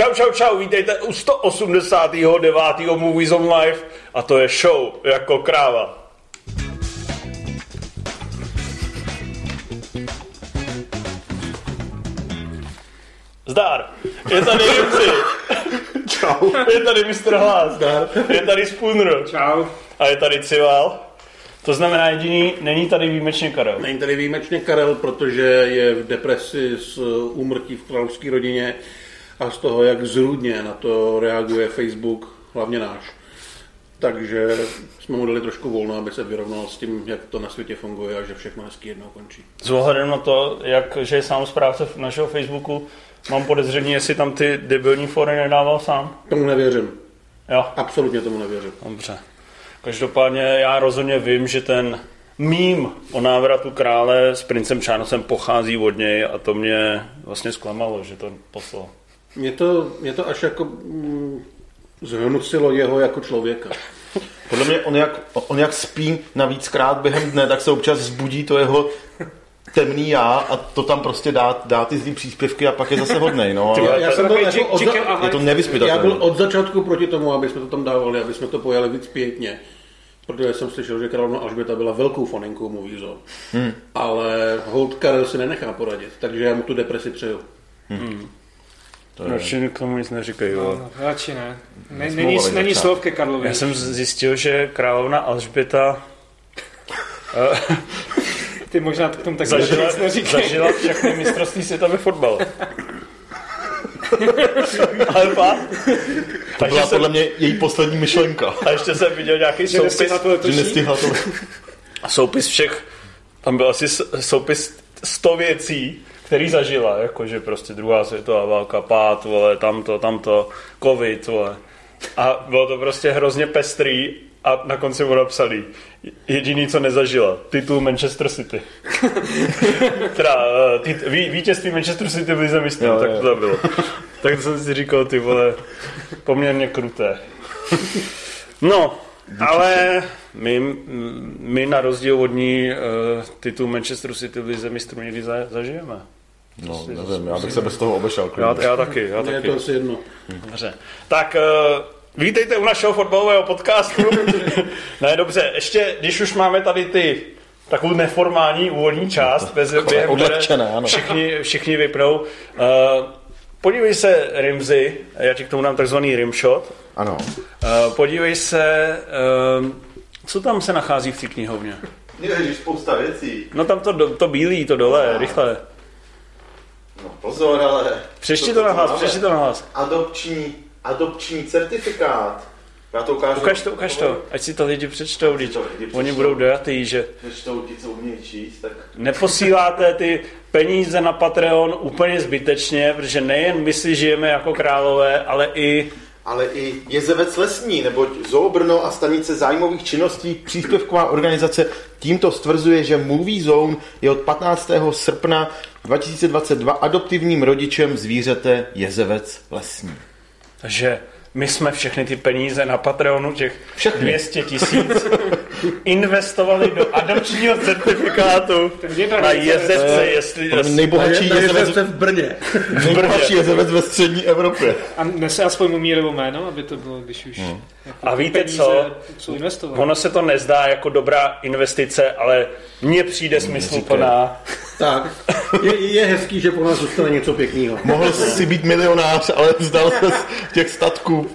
Čau, čau, čau, vítejte u 189. Movies on Live a to je show jako kráva. Zdár, je tady Rimzi. Čau. Je tady Mr. Hlas. Zdar. Je tady Spooner. Čau. A je tady Cival. To znamená jediný, není tady výjimečně Karel. Není tady výjimečně Karel, protože je v depresi z úmrtí v královské rodině a z toho, jak zrůdně na to reaguje Facebook, hlavně náš. Takže jsme mu dali trošku volno, aby se vyrovnal s tím, jak to na světě funguje a že všechno hezky jednou končí. S ohledem na to, jak, že je sám správce našeho Facebooku, mám podezření, jestli tam ty debilní fory nedával sám. Tomu nevěřím. Jo, Absolutně tomu nevěřím. dobře. Každopádně já rozhodně vím, že ten mím o návratu krále s princem Čárnosem pochází od něj a to mě vlastně zklamalo, že to poslal. Mě to, mě to až jako mm, zhnusilo jeho jako člověka. Podle mě on jak, on jak spí navíckrát během dne, tak se občas zbudí to jeho temný já a to tam prostě dá, dá ty zlý příspěvky a pak je zase hodnej, no. Ty, Ale Já jsem byl jako od, za- je to Hyde. Já byl od začátku proti tomu, aby jsme to tam dávali, aby jsme to pojali víc zpětně. Protože jsem slyšel, že královna Alžběta byla velkou faninkou Movie Zone. Hmm. Ale hold Karel si nenechá poradit, takže já mu tu depresi přeju. Radši k tomu nic neříkají. No, radši ne. ne není, není slov ke Karlovi. Já jsem zjistil, že královna Alžběta eh, Ty možná k tomu tak zažila, nic neříkej. zažila všechny mistrovství světa ve fotbalu. Ale fakt. To byla jsem, podle mě její poslední myšlenka. a ještě jsem viděl nějaký Že soupis, nestihla to Že nestihla to. soupis všech, tam byl asi s- soupis 100 věcí, který zažila, jakože prostě druhá světová válka, pát, vole, tamto, tamto, covid, vole. A bylo to prostě hrozně pestrý a na konci mu napsali jediný, co nezažila, titul Manchester City. teda eh, tit, ví, vítězství Manchester City mistrů, Jo, tak to bylo. tak to jsem si říkal, ty vole, poměrně kruté. No, ale my, my na rozdíl od ní uh, titul Manchester City v Lize mistrů někdy za, zažijeme. No, nevím, já bych se bez toho obešel. Já, klidně. já taky, já Mně je taky. to asi jedno. Dobře. Tak uh, vítejte u našeho fotbalového podcastu. ne, dobře, ještě, když už máme tady ty takovou neformální úvodní část, bez, během které odlehčené, ano. všichni, všichni vypnou. Uh, podívej se, Rimzy, já ti k tomu dám takzvaný rimshot. Ano. Uh, podívej se, uh, co tam se nachází v té knihovně. Ježiš, spousta věcí. No tam to, to bílý, to dole, rychle. No pozor, ale... Přečti to na hlas, přečti to na hlas. Adopční, adopční certifikát. Já to ukážu. Ukaž to, ukaž to, ať si to lidi přečtou, když to lidi oni přečtou. budou dojatý, že Přečtou ti, co umějí číst, tak... neposíláte ty peníze na Patreon úplně zbytečně, protože nejen my si žijeme jako králové, ale i ale i Jezevec lesní, neboť Zoo Brno a stanice zájmových činností příspěvková organizace tímto stvrzuje, že Movie Zone je od 15. srpna 2022 adoptivním rodičem zvířete Jezevec lesní. že my jsme všechny ty peníze na Patreonu, těch Všechny. 200 tisíc, investovali do adopčního certifikátu na jezevce, jestli... Nejbohatší je, jezevec, jezevce v Brně. nejbohatší jezevec ve střední Evropě. A nese aspoň umírovo jméno, aby to bylo, když už jako A víte co? Ono se to nezdá jako dobrá investice, ale mně přijde smysluplná. Tak, je, je hezký, že po nás zůstane něco pěkného. Mohl si být milionář, ale vzdal se z těch statků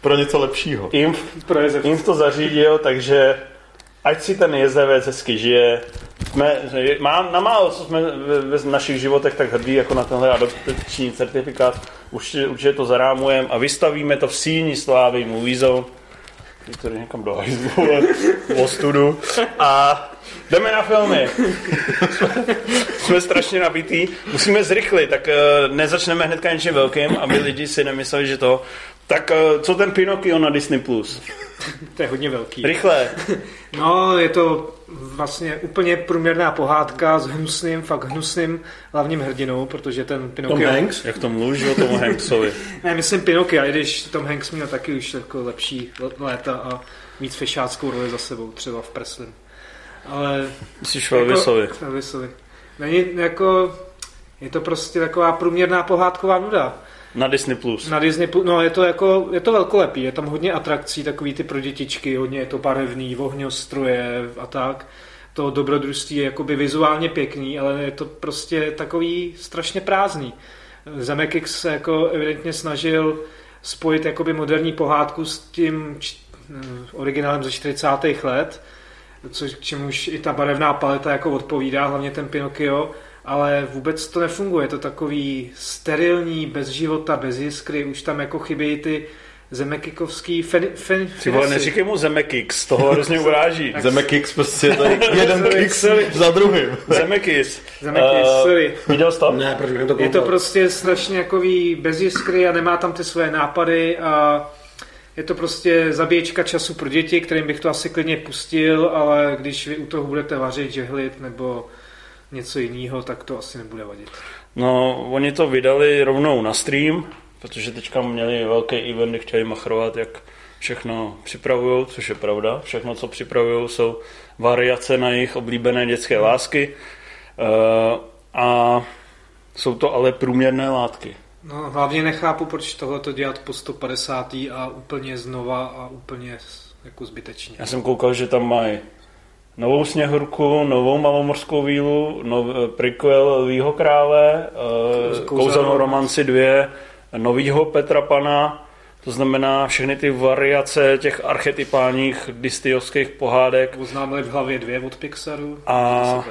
pro něco lepšího. Jim, Pro jim to zařídil, takže ať si ten jezevec hezky žije. Jsme, mám na málo, co jsme ve, ve našich životech tak hrdí, jako na tenhle adopční certifikát. Určitě, určitě to zarámujeme a vystavíme to v síni slávy Movie Zone. Který někam do hajzlu, ale v ostudu. A jdeme na filmy. Jsme strašně nabitý. Musíme zrychlit, tak eh, nezačneme hnedka něčím velkým, aby lidi si nemysleli, že to... Tak eh, co ten Pinocchio na Disney+. Plus? To je hodně velký. Rychle. No, je to vlastně úplně průměrná pohádka s hnusným, fakt hnusným hlavním hrdinou, protože ten Tom Pinocchio... Hanks? Jak to mluvíš o tomu Hanksovi? Ne, myslím Pinocchio, i když Tom Hanks měl taky už jako lepší léta a víc fešáckou roli za sebou, třeba v Preslin. Ale... Myslíš Velvisovi? Jako, Elvisovi. Není jako... Je to prostě taková průměrná pohádková nuda. Na Disney+. Plus. Na Disney, Plus- no je to jako, je to velkolepý, je tam hodně atrakcí, takový ty pro dětičky, hodně je to barevný, ohňostroje a tak. To dobrodružství je jakoby vizuálně pěkný, ale je to prostě takový strašně prázdný. Zemeckis se jako evidentně snažil spojit jakoby moderní pohádku s tím č- eh, originálem ze 40. let, což čemuž i ta barevná paleta jako odpovídá, hlavně ten Pinocchio, ale vůbec to nefunguje, je to takový sterilní, bez života, bez jiskry, už tam jako chybějí ty zemekikovský fen, fen, Ty vole, neříkej mu Zemekix, toho hrozně uráží. Zeme kicks prostě je tady jeden sorry. za druhým. Zemekis. Zemeckis, sorry. Viděl jsi to? Ne, protože jsem to Je to prostě strašně jakový bez jiskry a nemá tam ty své nápady a je to prostě zabíječka času pro děti, kterým bych to asi klidně pustil, ale když vy u toho budete vařit, žehlit nebo něco jiného, tak to asi nebude vadit. No, oni to vydali rovnou na stream, protože teďka měli velký event, chtěli machrovat, jak všechno připravují, což je pravda. Všechno, co připravují, jsou variace na jejich oblíbené dětské lásky. Eh, a jsou to ale průměrné látky. No, hlavně nechápu, proč tohle to dělat po 150. a úplně znova a úplně jako zbytečně. Já jsem koukal, že tam mají novou sněhurku, novou malomorskou vílu, nov, eh, prequel Lvího krále, eh, Kouzelnou romanci 2, novýho Petra Pana, to znamená všechny ty variace těch archetypálních dystiovských pohádek. Oznámili v hlavě dvě od Pixaru. A.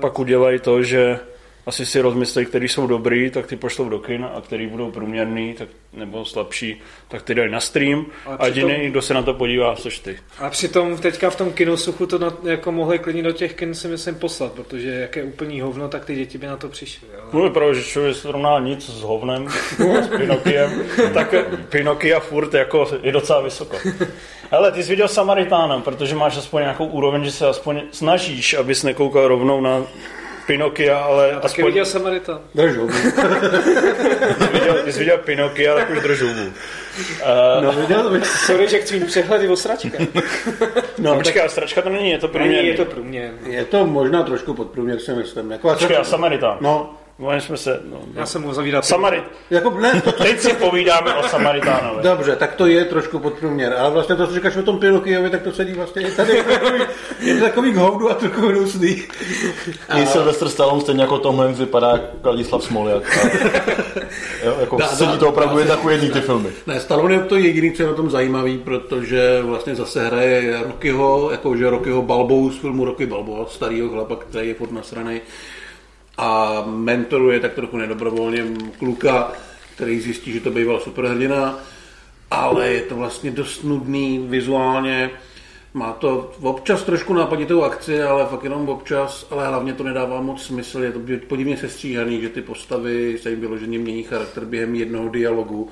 Pak udělají to, že asi si rozmyslí, který jsou dobrý, tak ty pošlou do kin a který budou průměrný tak, nebo slabší, tak ty dají na stream a přitom- jediný, kdo se na to podívá, což ty. A přitom teďka v tom kinosuchu to na, jako mohli klidně do těch kin si myslím poslat, protože jak je úplný hovno, tak ty děti by na to přišly. Ale... Mluví pravda, že člověk srovná nic s hovnem, s Pinokiem, tak Pinokia furt jako je docela vysoko. Ale ty jsi viděl Samaritána, protože máš aspoň nějakou úroveň, že se aspoň snažíš, abys nekoukal rovnou na Pinokia, ale Já taky aspoň viděl Samaritan. Držu. viděl, ty jsi viděl Pinokia, tak už držu hubu. Uh, No, viděl bych. Sorry, že chci mít přehledy o sračkách. No, počkej, a stračka to není, je to Není, průměrný. je to průměr. je to možná trošku podprůměr, si myslím. Jako, Počkej, a Samaritán. No, Oni jsme se... No, Já jsem mu zavírat. Samarit... jako ne, to, Teď si povídáme o Samaritánovi. Dobře, tak to je trošku podprůměr, ale vlastně to, co říkáš o tom Pinokiovi, tak to sedí vlastně i tady. Je to takový, je to takový k hovnu a trochu hnusný. I Sylvester Stallone stejně jako Tom Hanks vypadá jako Ladislav Smoljak. Jo, jako Dá- sedí dá- to opravdu se- jako jedný ty filmy. Ne, Stallone je to jediný, co je na tom zajímavý, protože vlastně zase hraje Rockyho, jakože Rockyho Balbou z filmu Rocky Balboa, starýho chlapa, který je furt nasranej a mentoruje tak trochu nedobrovolně kluka, který zjistí, že to býval superhrdina, ale je to vlastně dost nudný vizuálně, má to občas trošku nápaditou akci, ale fakt jenom občas, ale hlavně to nedává moc smysl, je to podivně sestříhaný, že ty postavy se jim vyloženě mění charakter během jednoho dialogu,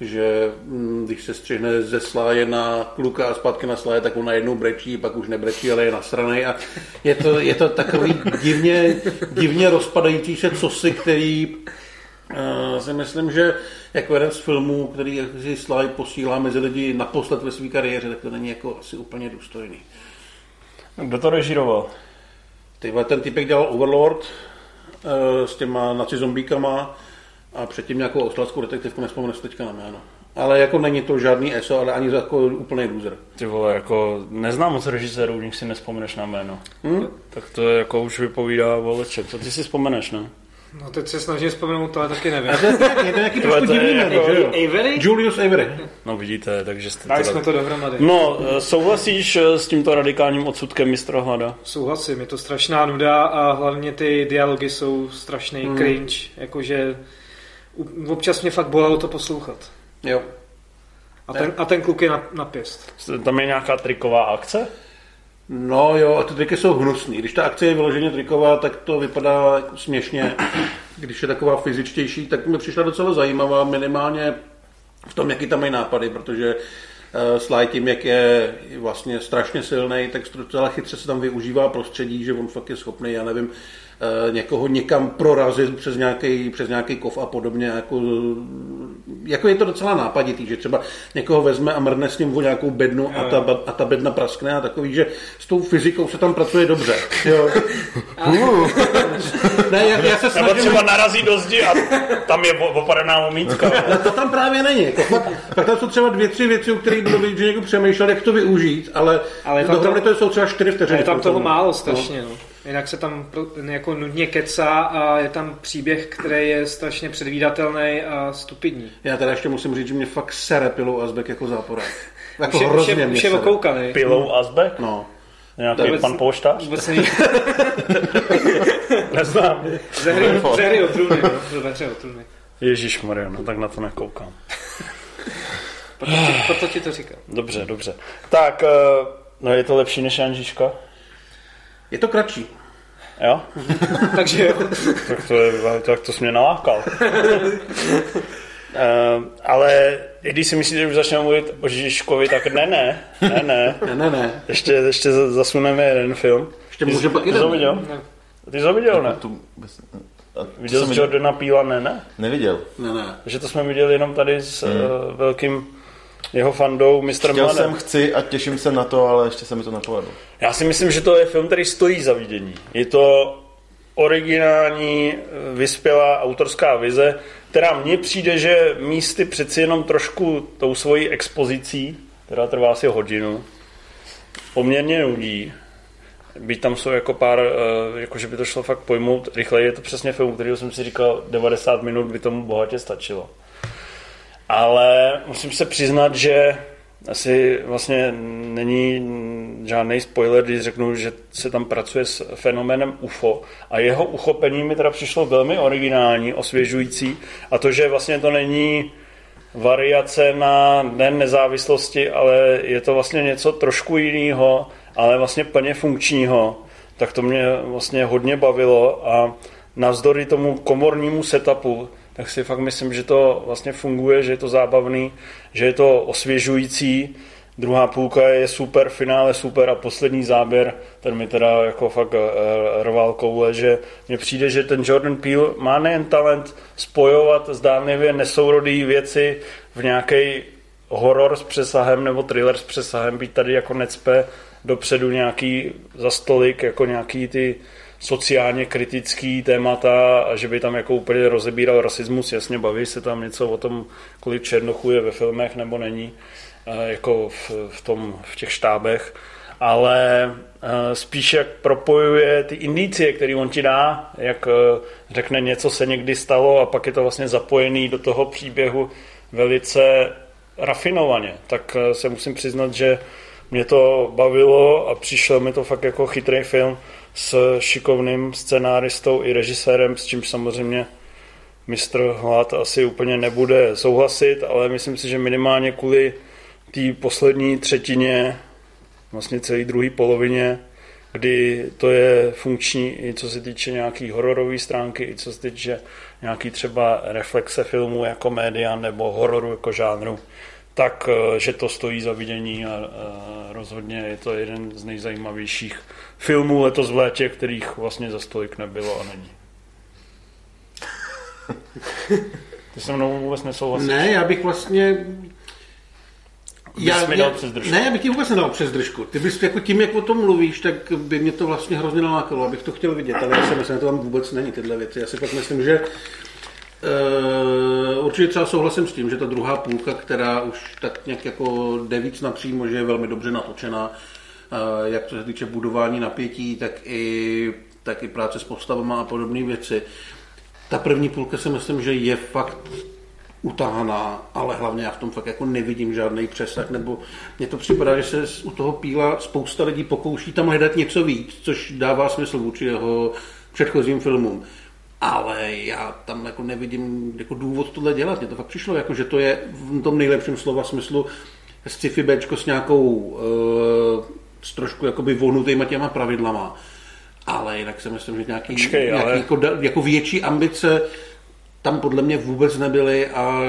že mm, když se střihne ze sláje na kluka a zpátky na sláje, tak on najednou brečí, pak už nebrečí, ale je nasranej a je to, je to takový divně, divně rozpadající se cosi, který uh, si myslím, že jako jeden z filmů, který si Sly posílá mezi lidi naposled ve své kariéře, tak to není jako asi úplně důstojný. Kdo to režíroval? Tyhle, ten typek dělal Overlord uh, s těma naci zombíkama a předtím nějakou australskou detektivku, nespomenu si teďka na jméno. Ale jako není to žádný ESO, ale ani jako úplný loser. Ty vole, jako neznám moc režisérů, u nich si nespomeneš na jméno. Hm? Tak to je jako už vypovídá o lečem. Co ty si vzpomeneš, ne? No teď se snažím vzpomenout, ale taky nevím. A to je, to nějaký trošku divný jméno, jako- že jo? Avery? Julius Avery. No vidíte, takže jste Dali teda- jsme to dohromady. No, eh, souhlasíš eh, s tímto radikálním odsudkem mistra Hlada? Souhlasím, je to strašná nuda a hlavně ty dialogy jsou strašný hmm. cringe, jakože občas mě fakt bolelo to poslouchat. Jo. A ten, a ten kluk je na, na pěst. Tam je nějaká triková akce? No jo, a ty triky jsou hnusný. Když ta akce je vyloženě triková, tak to vypadá jako směšně. Když je taková fyzičtější, tak mi přišla docela zajímavá, minimálně v tom, jaký tam mají nápady, protože uh, Sly tím, jak je vlastně strašně silný, tak docela chytře se tam využívá prostředí, že on fakt je schopný, já nevím, eh, někoho někam prorazit přes nějaký, přes nějaký kov a podobně. Jako, jako je to docela nápaditý, že třeba někoho vezme a mrne s ním o nějakou bednu a ta, a ta bedna praskne a takový, že s tou fyzikou se tam pracuje dobře. Jo. ne, já, já se Nebo snažím... třeba narazí do zdi a tam je o- opadaná omítka. Ale to tam právě není. Jako fakt, tak tam jsou třeba dvě, tři věci, o kterých bylo vidět, že někdo přemýšlel, jak to využít, ale, Ale dohromady to jsou třeba čtyři A vteřiny. je tam toho No. málo strašně, no. Jinak se tam jako nudně kecá a je tam příběh, který je strašně předvídatelný a stupidní. Já teda ještě musím říct, že mě fakt sere pilou Azbek jako záporák. Jako Už je, už hrozně je, mě už je okoukaný. Pilou Azbek? No. Nějaký Vůbec- pan polštář? Vůbec neví. Neznám. Ze hry, ze hry o trůny, no. Ve hře o trůny. Ježíš Maria, no tak na to nekoukám. Proto ti, proto ti to říkám. Dobře, dobře. Tak, eh, no je to lepší než Janžiška? Je to kratší. Jo? Takže jo. Tak to, je, tak to jsi mě nalákal. Uh, ale i když si myslíte, že už začneme mluvit o Žižkovi, tak ne, ne, ne, ne. Ne, ne, ne. Ještě, ještě za- zasuneme jeden film. Ještě může pak Ty jsi jeden. viděl? Ty jsi viděl, ne? Tu, bez- a to Viděl jsi Jordana Píla, ne, ne? Neviděl. Ne, ne. Takže to jsme viděli jenom tady s uh, velkým jeho fandou Mr. Chtěl jsem, chci a těším se na to, ale ještě se mi to nepovedlo. Já si myslím, že to je film, který stojí za vidění. Je to originální, eh, vyspělá autorská vize, která mně přijde, že místy přeci jenom trošku tou svojí expozicí, která trvá asi hodinu, poměrně nudí. Byť tam jsou jako pár, eh, jako že by to šlo fakt pojmout rychleji, je to přesně film, který jsem si říkal, 90 minut by tomu bohatě stačilo. Ale musím se přiznat, že asi vlastně není žádný spoiler, když řeknu, že se tam pracuje s fenoménem UFO a jeho uchopení mi teda přišlo velmi originální, osvěžující. A to, že vlastně to není variace na Den nezávislosti, ale je to vlastně něco trošku jiného, ale vlastně plně funkčního, tak to mě vlastně hodně bavilo. A navzdory tomu komornímu setupu, tak si fakt myslím, že to vlastně funguje, že je to zábavný, že je to osvěžující. Druhá půlka je super, finále super a poslední záběr, ten mi teda jako fakt eh, rval koule, že mně přijde, že ten Jordan Peele má nejen talent spojovat zdánlivě nesourodý věci v nějaký horor s přesahem nebo thriller s přesahem, být tady jako necpe dopředu nějaký za stolik, jako nějaký ty sociálně kritický témata a že by tam jako úplně rozebíral rasismus, jasně baví se tam něco o tom, kolik černochů je ve filmech nebo není, eh, jako v, v, tom, v těch štábech, ale eh, spíš jak propojuje ty indicie, které on ti dá, jak eh, řekne něco se někdy stalo a pak je to vlastně zapojený do toho příběhu velice rafinovaně, tak se musím přiznat, že mě to bavilo a přišel mi to fakt jako chytrý film s šikovným scenáristou i režisérem, s čímž samozřejmě mistr Hlad asi úplně nebude souhlasit, ale myslím si, že minimálně kvůli té poslední třetině, vlastně celé druhé polovině, kdy to je funkční i co se týče nějaký hororové stránky, i co se týče nějaký třeba reflexe filmu jako média nebo hororu jako žánru, tak eh, že to stojí za vidění a, a rozhodně je to jeden z nejzajímavějších filmů letos v létě, kterých vlastně za stolik nebylo a není. Ty se mnou vůbec nesouhlasíš? Ne, já bych vlastně... Bys mi dal přes držku. Ne, já bych ti vůbec nedal přes držku. Ty bys jako tím, jak o tom mluvíš, tak by mě to vlastně hrozně nalákalo, abych to chtěl vidět, ale já si myslím, že to tam vůbec není tyhle věci. Já si pak myslím, že určitě třeba souhlasím s tím, že ta druhá půlka, která už tak nějak jako jde víc napřímo, že je velmi dobře natočená, uh, jak co se týče budování napětí, tak i, tak i práce s postavama a podobné věci. Ta první půlka si myslím, že je fakt utahaná, ale hlavně já v tom fakt jako nevidím žádný přesah, nebo mně to připadá, že se u toho píla spousta lidí pokouší tam hledat něco víc, což dává smysl vůči jeho předchozím filmům. Ale já tam jako nevidím jako důvod tohle dělat. Mně to fakt přišlo, jako, že to je v tom nejlepším slova smyslu sci-fi Bčko s nějakou uh, s trošku jakoby vohnutýma těma pravidlama. Ale jinak si myslím, že nějaký, Počkej, nějaký ale- jako, jako větší ambice tam podle mě vůbec nebyly a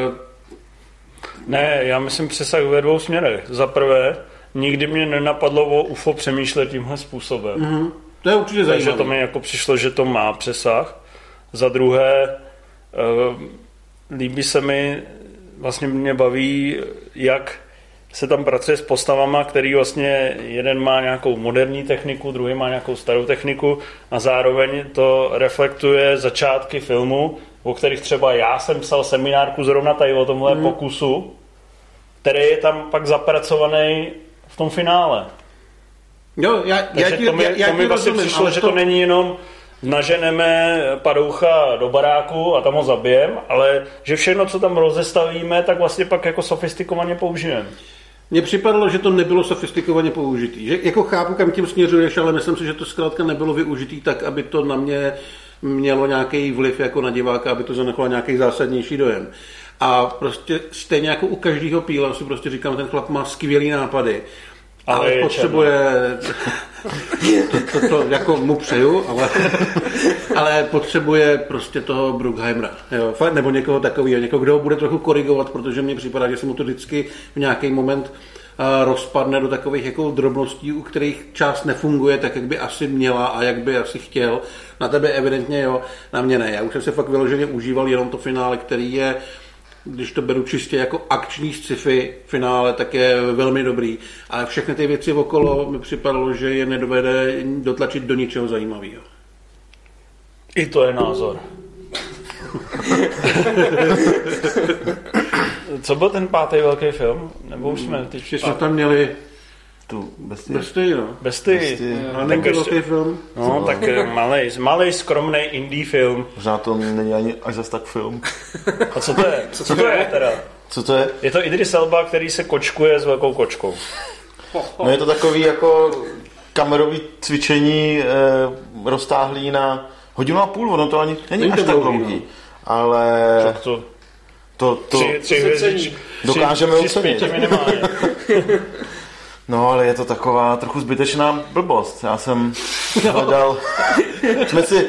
Ne, já myslím přesah ve dvou směrech. Za prvé, nikdy mě nenapadlo o UFO přemýšlet tímhle způsobem. Mm-hmm. To je určitě Takže zajímavé. to mi jako přišlo, že to má přesah. Za druhé, eh, líbí se mi, vlastně mě baví, jak se tam pracuje s postavama, který vlastně jeden má nějakou moderní techniku, druhý má nějakou starou techniku a zároveň to reflektuje začátky filmu, o kterých třeba já jsem psal seminárku zrovna tady o tomhle mm. pokusu, který je tam pak zapracovaný v tom finále. Jo, já, já Takže ti, to mi, já, já to mi vlastně rozumím, přišlo, že to není jenom naženeme padoucha do baráku a tam ho zabijem, ale že všechno, co tam rozestavíme, tak vlastně pak jako sofistikovaně použijeme. Mně připadalo, že to nebylo sofistikovaně použitý. Že, jako chápu, kam tím směřuješ, ale myslím si, že to zkrátka nebylo využitý tak, aby to na mě mělo nějaký vliv jako na diváka, aby to zanechalo nějaký zásadnější dojem. A prostě stejně jako u každého píla si prostě říkám, ten chlap má skvělý nápady, Ale ale je potřebuje, to, to, to, jako mu přeju, ale, ale potřebuje prostě toho Bruckheimera, jo, nebo někoho takového, někoho, kdo ho bude trochu korigovat, protože mně připadá, že se mu to vždycky v nějaký moment rozpadne do takových jako drobností, u kterých část nefunguje tak, jak by asi měla a jak by asi chtěl. Na tebe evidentně jo, na mě ne. Já už jsem se fakt vyloženě užíval jenom to finále, který je když to beru čistě jako akční sci-fi finále, tak je velmi dobrý. Ale všechny ty věci okolo mi připadalo, že je nedovede dotlačit do ničeho zajímavého. I to je názor. Co byl ten pátý velký film? Nebo už jsme teď Ještě jsme tam měli Tu bez Bestii, no. Besty. Bestii. A není to ještě- velký film. No, tak malej, malej skromný indie film. Možná to není ani až zas tak film. A co to je? Co to je teda? Co to je? Je to Idris Elba, který se kočkuje s velkou kočkou. No je to takový jako kamerový cvičení e, roztáhlý na hodinu a půl, ono to ani není Není až to tak dlouhý, no. Ale Tak to to, to, tři, tři. Dokážeme tři, tři ocenit. minimálně. no ale je to taková trochu zbytečná blbost. Já jsem hledal, jsme si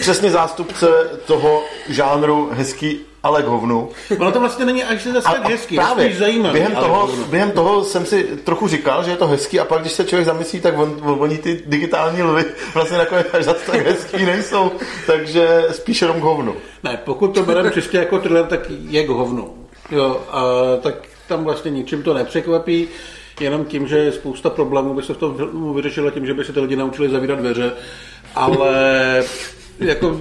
přesně zástupce toho žánru hezký ale hovnu. Ono to vlastně není až zase tak hezký, právě, je zajímavý. během, toho, během toho jsem si trochu říkal, že je to hezký a pak když se člověk zamyslí, tak on, on, oni ty digitální lvy vlastně nakonec až zase tak hezký nejsou, takže spíš jenom k hovnu. Ne, pokud to bereme čistě jako thriller, tak je k hovnu. Jo, a tak tam vlastně ničím to nepřekvapí, jenom tím, že spousta problémů by se v tom filmu vyřešila tím, že by se ty lidi naučili zavírat dveře, ale jako...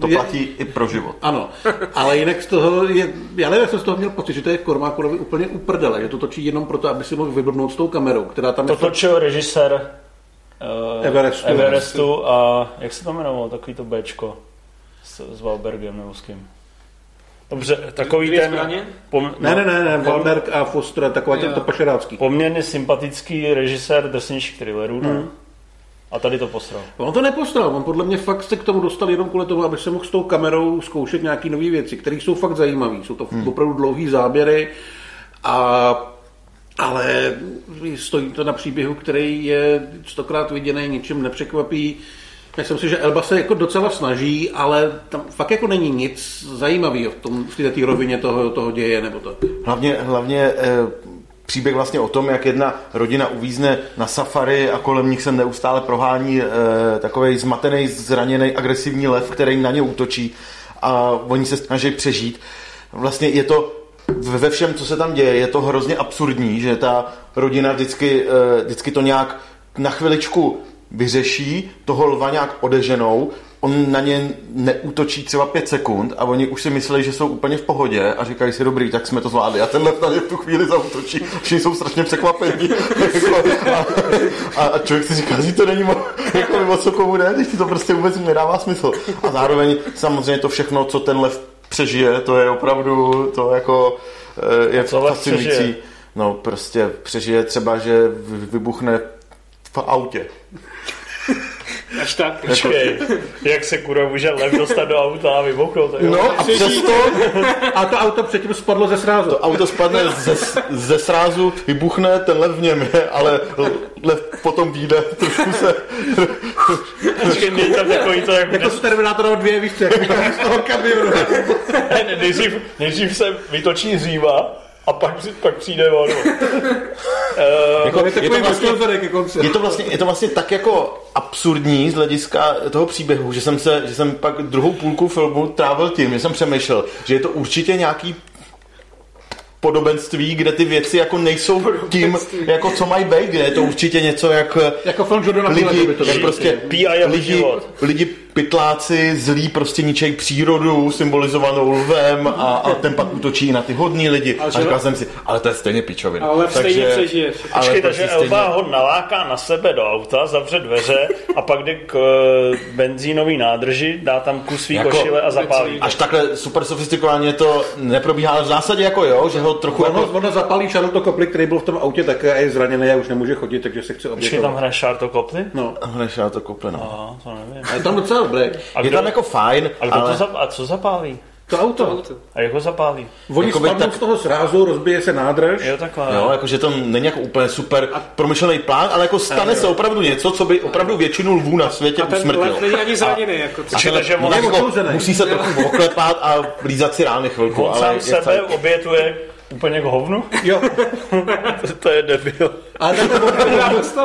To je- platí i pro život. Ano, ale jinak z toho je, já nevím, jak jsem z toho měl pocit, že to je Kormákurovi úplně uprdele, že to točí jenom proto, aby si mohl vyblbnout s tou kamerou, která tam To je fakt- točil režisér uh, Everestu. Everestu a jak se to jmenovalo, takový to Bčko s, s Valbergem nebo s kým. Dobře, takový Dvě ten zbraně? pom, Ne, ne, ne, ne, pom- Valberg a Foster, taková Jo. to pašerácký. poměrně sympatický režisér drsnějších thrillerů, ne? A tady to posral. On to nepostral, on podle mě fakt se k tomu dostal jenom kvůli tomu, aby se mohl s tou kamerou zkoušet nějaké nové věci, které jsou fakt zajímavé. Jsou to hmm. opravdu dlouhý záběry, a, ale stojí to na příběhu, který je stokrát viděný, ničím nepřekvapí. Myslím si, že Elba se jako docela snaží, ale tam fakt jako není nic zajímavého v, tom, v této rovině toho, toho děje nebo to. Hlavně, hlavně eh, příběh vlastně o tom, jak jedna rodina uvízne na safari a kolem nich se neustále prohání eh, takový zmatený, zraněný, agresivní lev, který na ně útočí a oni se snaží přežít. Vlastně je to ve všem, co se tam děje, je to hrozně absurdní, že ta rodina vždycky, eh, vždycky to nějak na chviličku vyřeší, toho lva nějak odeženou, on na ně neútočí třeba pět sekund a oni už si mysleli, že jsou úplně v pohodě a říkají si, dobrý, tak jsme to zvládli. A ten lev na ně v tu chvíli zautočí. Všichni jsou strašně překvapení. A, a, a, člověk si říká, že to není mo, jako, o co komu jde, to prostě vůbec nedává smysl. A zároveň samozřejmě to všechno, co ten lev přežije, to je opravdu, to jako eh, je fascinující. No prostě přežije třeba, že vy- vybuchne v autě. Až tak. Počkej, jak se kurva může lev dostat do auta a vybuchnout? No a přesto A to auto předtím spadlo ze srázu. to auto spadne ze, ze srázu, vybuchne, ten lev v něm je, ale lev potom vyjde, trošku se... Počkej, mě tam takový to, jak Jako z Terminátora 2, víš co, jak z toho kamionu. nejdřív, nejdřív se vytočí hříva a pak, pak přijde on. Jako, Je je, to vlastně, vlastně, je, to vlastně, je to vlastně tak jako absurdní z hlediska toho příběhu, že jsem, se, že jsem pak druhou půlku filmu trávil tím, že jsem přemýšlel, že je to určitě nějaký podobenství, kde ty věci jako nejsou tím, jako co mají být, kde je to určitě něco jak Jako film Jordana lidi, by to jak prostě lidi, život. lidi pytláci zlí prostě ničejí přírodu symbolizovanou lvem a, a ten pak útočí i na ty hodní lidi. A, že- říkal jsem si, ale to je stejně pičovina. Ale stejně přežije. ale Počkej, prostě takže stejně- Elba ho naláká na sebe do auta, zavře dveře a pak jde k eh, benzínový nádrži, dá tam kus svý Jako- košile a zapálí. Až takhle super sofistikovaně to neprobíhá, ale v zásadě jako jo, že ho trochu Ono, jako... ono zapálí Charlotte Copley, který byl v tom autě také a je zraněný a už nemůže chodit, takže se chce Počkej, tam obětovat. hraje Šárto Koply? No, já to kople, no. Aha, to nevím. a je tam docela dobrý. A, Je kdo, tam jako fajn, a, kdo ale... to zap, a co zapálí? To auto. A jak ho zapálí? Oni Jakoby spadnou tak- z toho srázu, rozbije se nádrž. Jo, takhle. Jo, jakože to není jako úplně super promyšlený plán, ale jako stane se opravdu něco, co by opravdu většinu lvů na světě A ten usmrtilo. lev není ani zraněný. Jako on, tak jako odsouzený. musí se trochu oklepat a lízat si rány chvilku, on ale sám sebe obětuje úplně k hovnu? Jo, to, to je debil. ale tak on,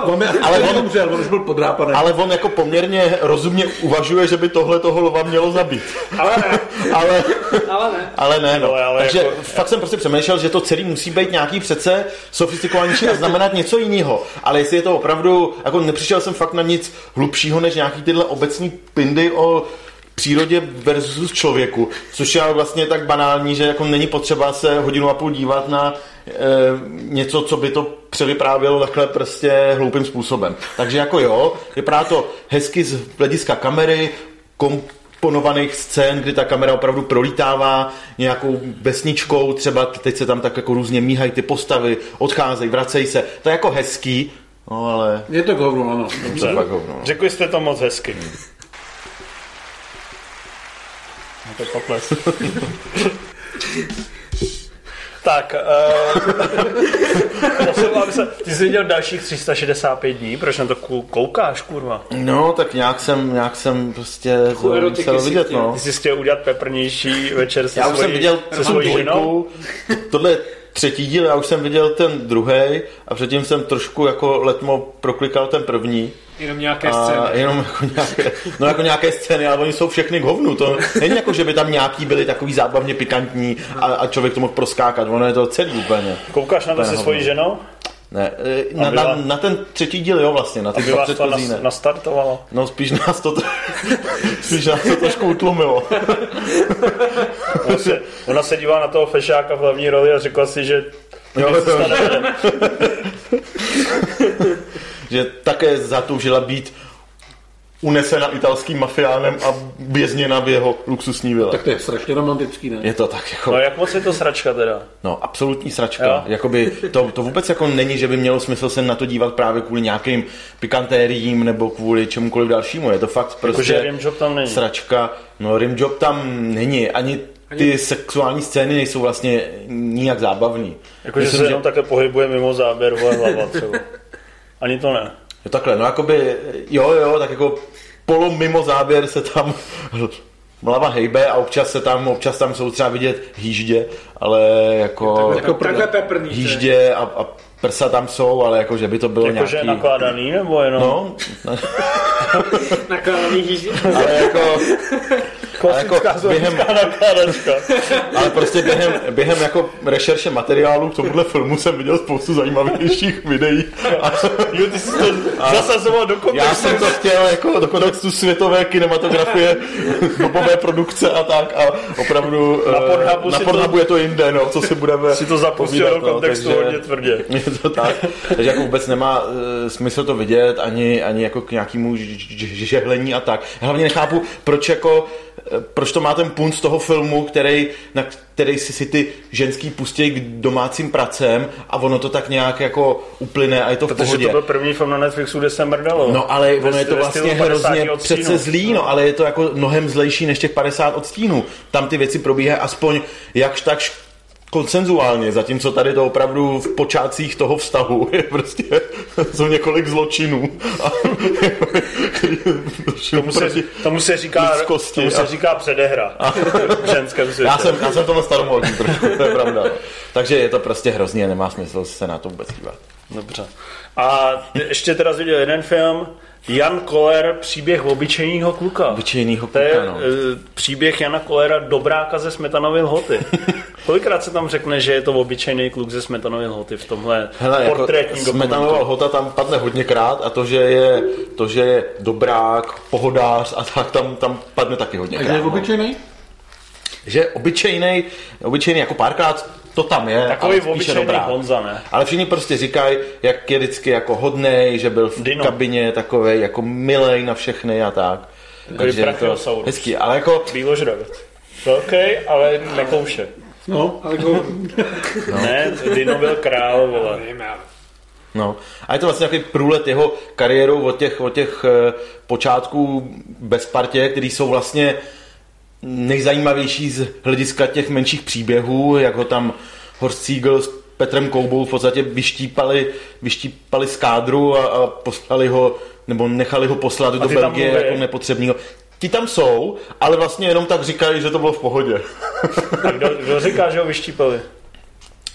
on, on, ale on umřel, on už byl podrápaný. Ale on jako poměrně rozumně uvažuje, že by tohle toho lva mělo zabít. Ale ne, Ale, ale ne. ale ne, no. No, ale Takže jako- fakt jsem prostě přemýšlel, že to celý musí být nějaký přece sofistikovanější a znamenat něco jiného. Ale jestli je to opravdu, jako nepřišel jsem fakt na nic hlubšího, než nějaký tyhle obecní pindy o přírodě versus člověku, což je ale vlastně tak banální, že jako není potřeba se hodinu a půl dívat na e, něco, co by to převyprávělo takhle prostě hloupým způsobem. Takže jako jo, vypadá to hezky z hlediska kamery, komponovaných scén, kdy ta kamera opravdu prolítává nějakou vesničkou, třeba teď se tam tak jako různě míhají ty postavy, odcházejí, vracejí se. To je jako hezký, no ale Je to k hovnu, ano. fakt hovno. no. Řekli jste to moc hezky. To je pokles. tak, uh, prosím vám se, ty jsi viděl dalších 365 dní, proč na to kou- koukáš, kurva? No, tak nějak jsem, nějak jsem prostě musel vidět, chtěl. no. Ty jsi chtěl udělat peprnější večer se Já už svojí, jsem viděl se svojí ženou? dvojku, tohle je třetí díl, já už jsem viděl ten druhý a předtím jsem trošku jako letmo proklikal ten první. Jenom nějaké A scény. jenom jako nějaké, no jako nějaké scény, ale oni jsou všechny k hovnu. To není jako, že by tam nějaký byli takový zábavně pikantní a, a člověk to mohl proskákat. Ono je to celý úplně. Koukáš na to se svojí ženou? Ne, e, na, Aby na, na, ten třetí díl, jo, vlastně, na ty dva vás to předchozí, ne. nastartovalo? No spíš nás to, spíš nás to trošku utlumilo. Ona se, ona se dívá na toho fešáka v hlavní roli a řekla si, že Jo, stane- že také zatoužila být unesena italským mafiánem a vězněna v jeho luxusní vile. Tak to je strašně romantický, ne? Je to tak jako... No jak moc je to sračka teda? No, absolutní sračka. Jo. Jakoby to, to vůbec jako není, že by mělo smysl se na to dívat právě kvůli nějakým pikantériím nebo kvůli čemukoliv dalšímu. Je to fakt prostě Jakože rimjob tam není. sračka. No, rimjob tam není. Ani ty sexuální scény nejsou vlastně nijak zábavný. Jakože se že- jenom takhle pohybuje mimo záběr, vole hlava třeba. Ani to ne. Jo, takhle, no jakoby, jo, jo, tak jako polo mimo záběr se tam hlava hejbe a občas se tam, občas tam jsou třeba vidět hýždě, ale jako, Takhle, takhle peprný. hýždě a, a prsa tam jsou, ale jako, že by to bylo Jakože nějaký... nakládaný nebo jenom? No, Nakládaný jíždě. ale jako, ale jako Klasická během, nakládačka. ale prostě během, během jako rešerše materiálu k tomuhle filmu jsem viděl spoustu zajímavějších videí a Jo, ty jsi to zasazoval do Já kontextu. jsem to chtěl jako do kontextu světové kinematografie, dobové produkce a tak a opravdu Na eh, Pornhubu na si Pornhubu to- je to jinde, no, co si budeme Si to zapustil povídat, do kontextu takže- hodně tvrdě. Je to tak, takže jako vůbec nemá uh, smysl to vidět, ani, ani jako k nějakému žehlení a tak. Já hlavně nechápu, proč jako, eh, proč to má ten punt z toho filmu, který, na který si, si ty ženský pustí k domácím pracem a ono to tak nějak jako uplyne a je to v Protože pohodě. to byl první film na Netflixu, kde se mrdalo. No ale Ve- ono je to vlastně stylu 50 hrozně přece zlý, no, ale je to jako mnohem zlejší než těch 50 odstínů. Tam ty věci probíhají aspoň jakž tak konsenzuálně, zatímco tady to opravdu v počátcích toho vztahu je prostě jsou několik zločinů. A, tomu, se, tomu se říká, tomu se říká předehra. A, v ženském světě. Já jsem, já jsem tomu staromodní trošku, to je pravda. Takže je to prostě hrozně a nemá smysl se na to vůbec dívat. Dobře. A ještě teda viděl jeden film, Jan Koller, příběh obyčejného kluka. Obyčejného kluka, To je no. e, příběh Jana Kolera Dobráka ze Smetanovy lhoty. Kolikrát se tam řekne, že je to obyčejný kluk ze Smetanovy lhoty v tomhle Hele, jako portrétním Smetanová dokumentu? lhota tam padne hodněkrát a to, že je, to, že je dobrák, pohodář a tak tam, tam padne taky A hodněkrát. že je no. obyčejný? Že obyčejný, obyčejný jako párkrát to tam je, Takový obyčejný. Honza, ne? Ale všichni prostě říkají, jak je vždycky jako hodnej, že byl v Dino. kabině takový jako milej na všechny a tak. Takže to hezký, ale jako Bíložravec. Velký, ale nekouše. No, Ale go, No. Ne, Dino byl král, vole. nevím, já. No. A je to vlastně takový průlet jeho kariérou od těch, od těch eh, počátků bez partě, který jsou vlastně nejzajímavější z hlediska těch menších příběhů, jak ho tam Horst Siegel s Petrem Koubou v podstatě vyštípali, vyštípali z kádru a, a poslali ho, nebo nechali ho poslat do ty tam Belgie jako nepotřebného. Ti tam jsou, ale vlastně jenom tak říkají, že to bylo v pohodě. A kdo, kdo říká, že ho vyštípali?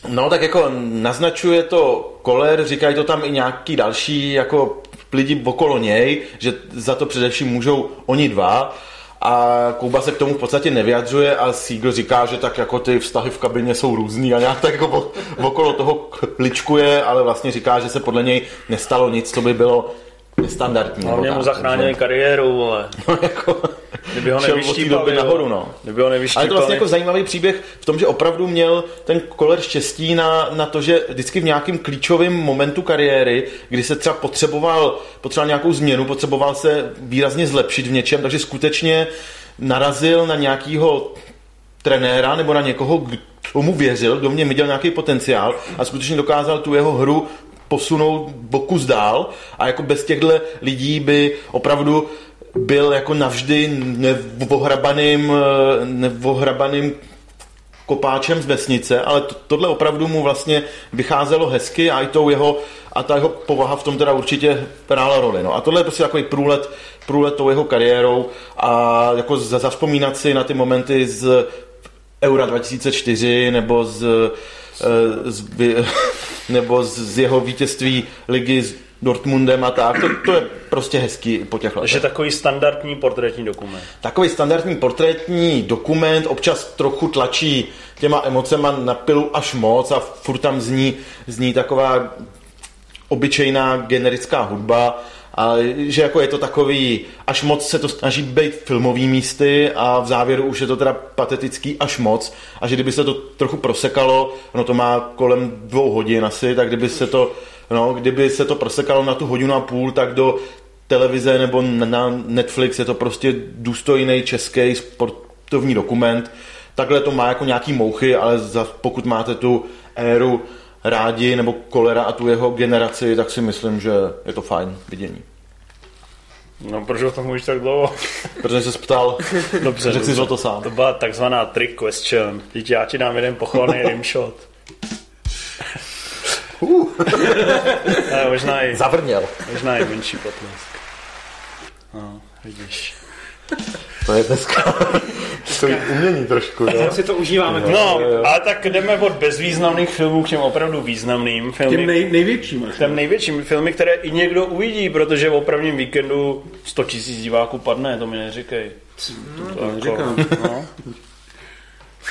No tak jako naznačuje to Koller, říkají to tam i nějaký další jako lidi okolo něj, že za to především můžou oni dva. A Kuba se k tomu v podstatě nevyjadřuje a Siegel říká, že tak jako ty vztahy v kabině jsou různý a nějak tak jako okolo toho kličkuje, ale vlastně říká, že se podle něj nestalo nic, co by bylo nestandardní. Hlavně mu zachránili kariéru, vole. No, jako, Kdyby ho doby jo. nahoru, no. Kdyby ho ale je nevyštípali. to vlastně jako zajímavý příběh v tom, že opravdu měl ten koler štěstí na, na to, že vždycky v nějakém klíčovém momentu kariéry, kdy se třeba potřeboval, potřeboval nějakou změnu, potřeboval se výrazně zlepšit v něčem, takže skutečně narazil na nějakýho trenéra nebo na někoho, kdo mu věřil, kdo mě viděl nějaký potenciál a skutečně dokázal tu jeho hru posunout bokus dál a jako bez těchto lidí by opravdu byl jako navždy nevohrabaným, eh, nevohrabaným kopáčem z vesnice, ale to, tohle opravdu mu vlastně vycházelo hezky a i tou jeho, a ta jeho povaha v tom teda určitě hrála roli. No. A tohle je prostě takový průlet, průlet tou jeho kariérou a jako za- zavzpomínat si na ty momenty z Eura 2004 nebo z, eh, z, vy- nebo z, z jeho vítězství ligy Dortmundem a tak, to, to je prostě hezký po těch letech. Že takový standardní portrétní dokument. Takový standardní portrétní dokument občas trochu tlačí těma emocema na pilu až moc a furt tam zní, zní taková obyčejná generická hudba a že jako je to takový, až moc se to snaží být filmový místy a v závěru už je to teda patetický až moc a že kdyby se to trochu prosekalo, no to má kolem dvou hodin asi, tak kdyby se to, no, kdyby se to prosekalo na tu hodinu a půl, tak do televize nebo na- Netflix je to prostě důstojný český sportovní dokument. Takhle to má jako nějaký mouchy, ale za, pokud máte tu éru rádi nebo kolera a tu jeho generaci, tak si myslím, že je to fajn vidění. No, proč o tom mluvíš tak dlouho? Protože se ptal, Dobře, řekl si dobře. to sám. To byla takzvaná trick question. Teď já ti dám jeden pochvalný rimshot. Ne, možná i, Zavrněl. možná i menší potlesk. No, vidíš. To je dneska to je umění trošku. Jo? Tak si to užíváme. No, ale tak jdeme od bezvýznamných filmů k těm opravdu významným. Filmy, Těm nej, největším až. těm největším filmy, které i někdo uvidí, protože v opravdním víkendu 100 000 diváků padne, to mi neříkej. To jako- neříkám. No.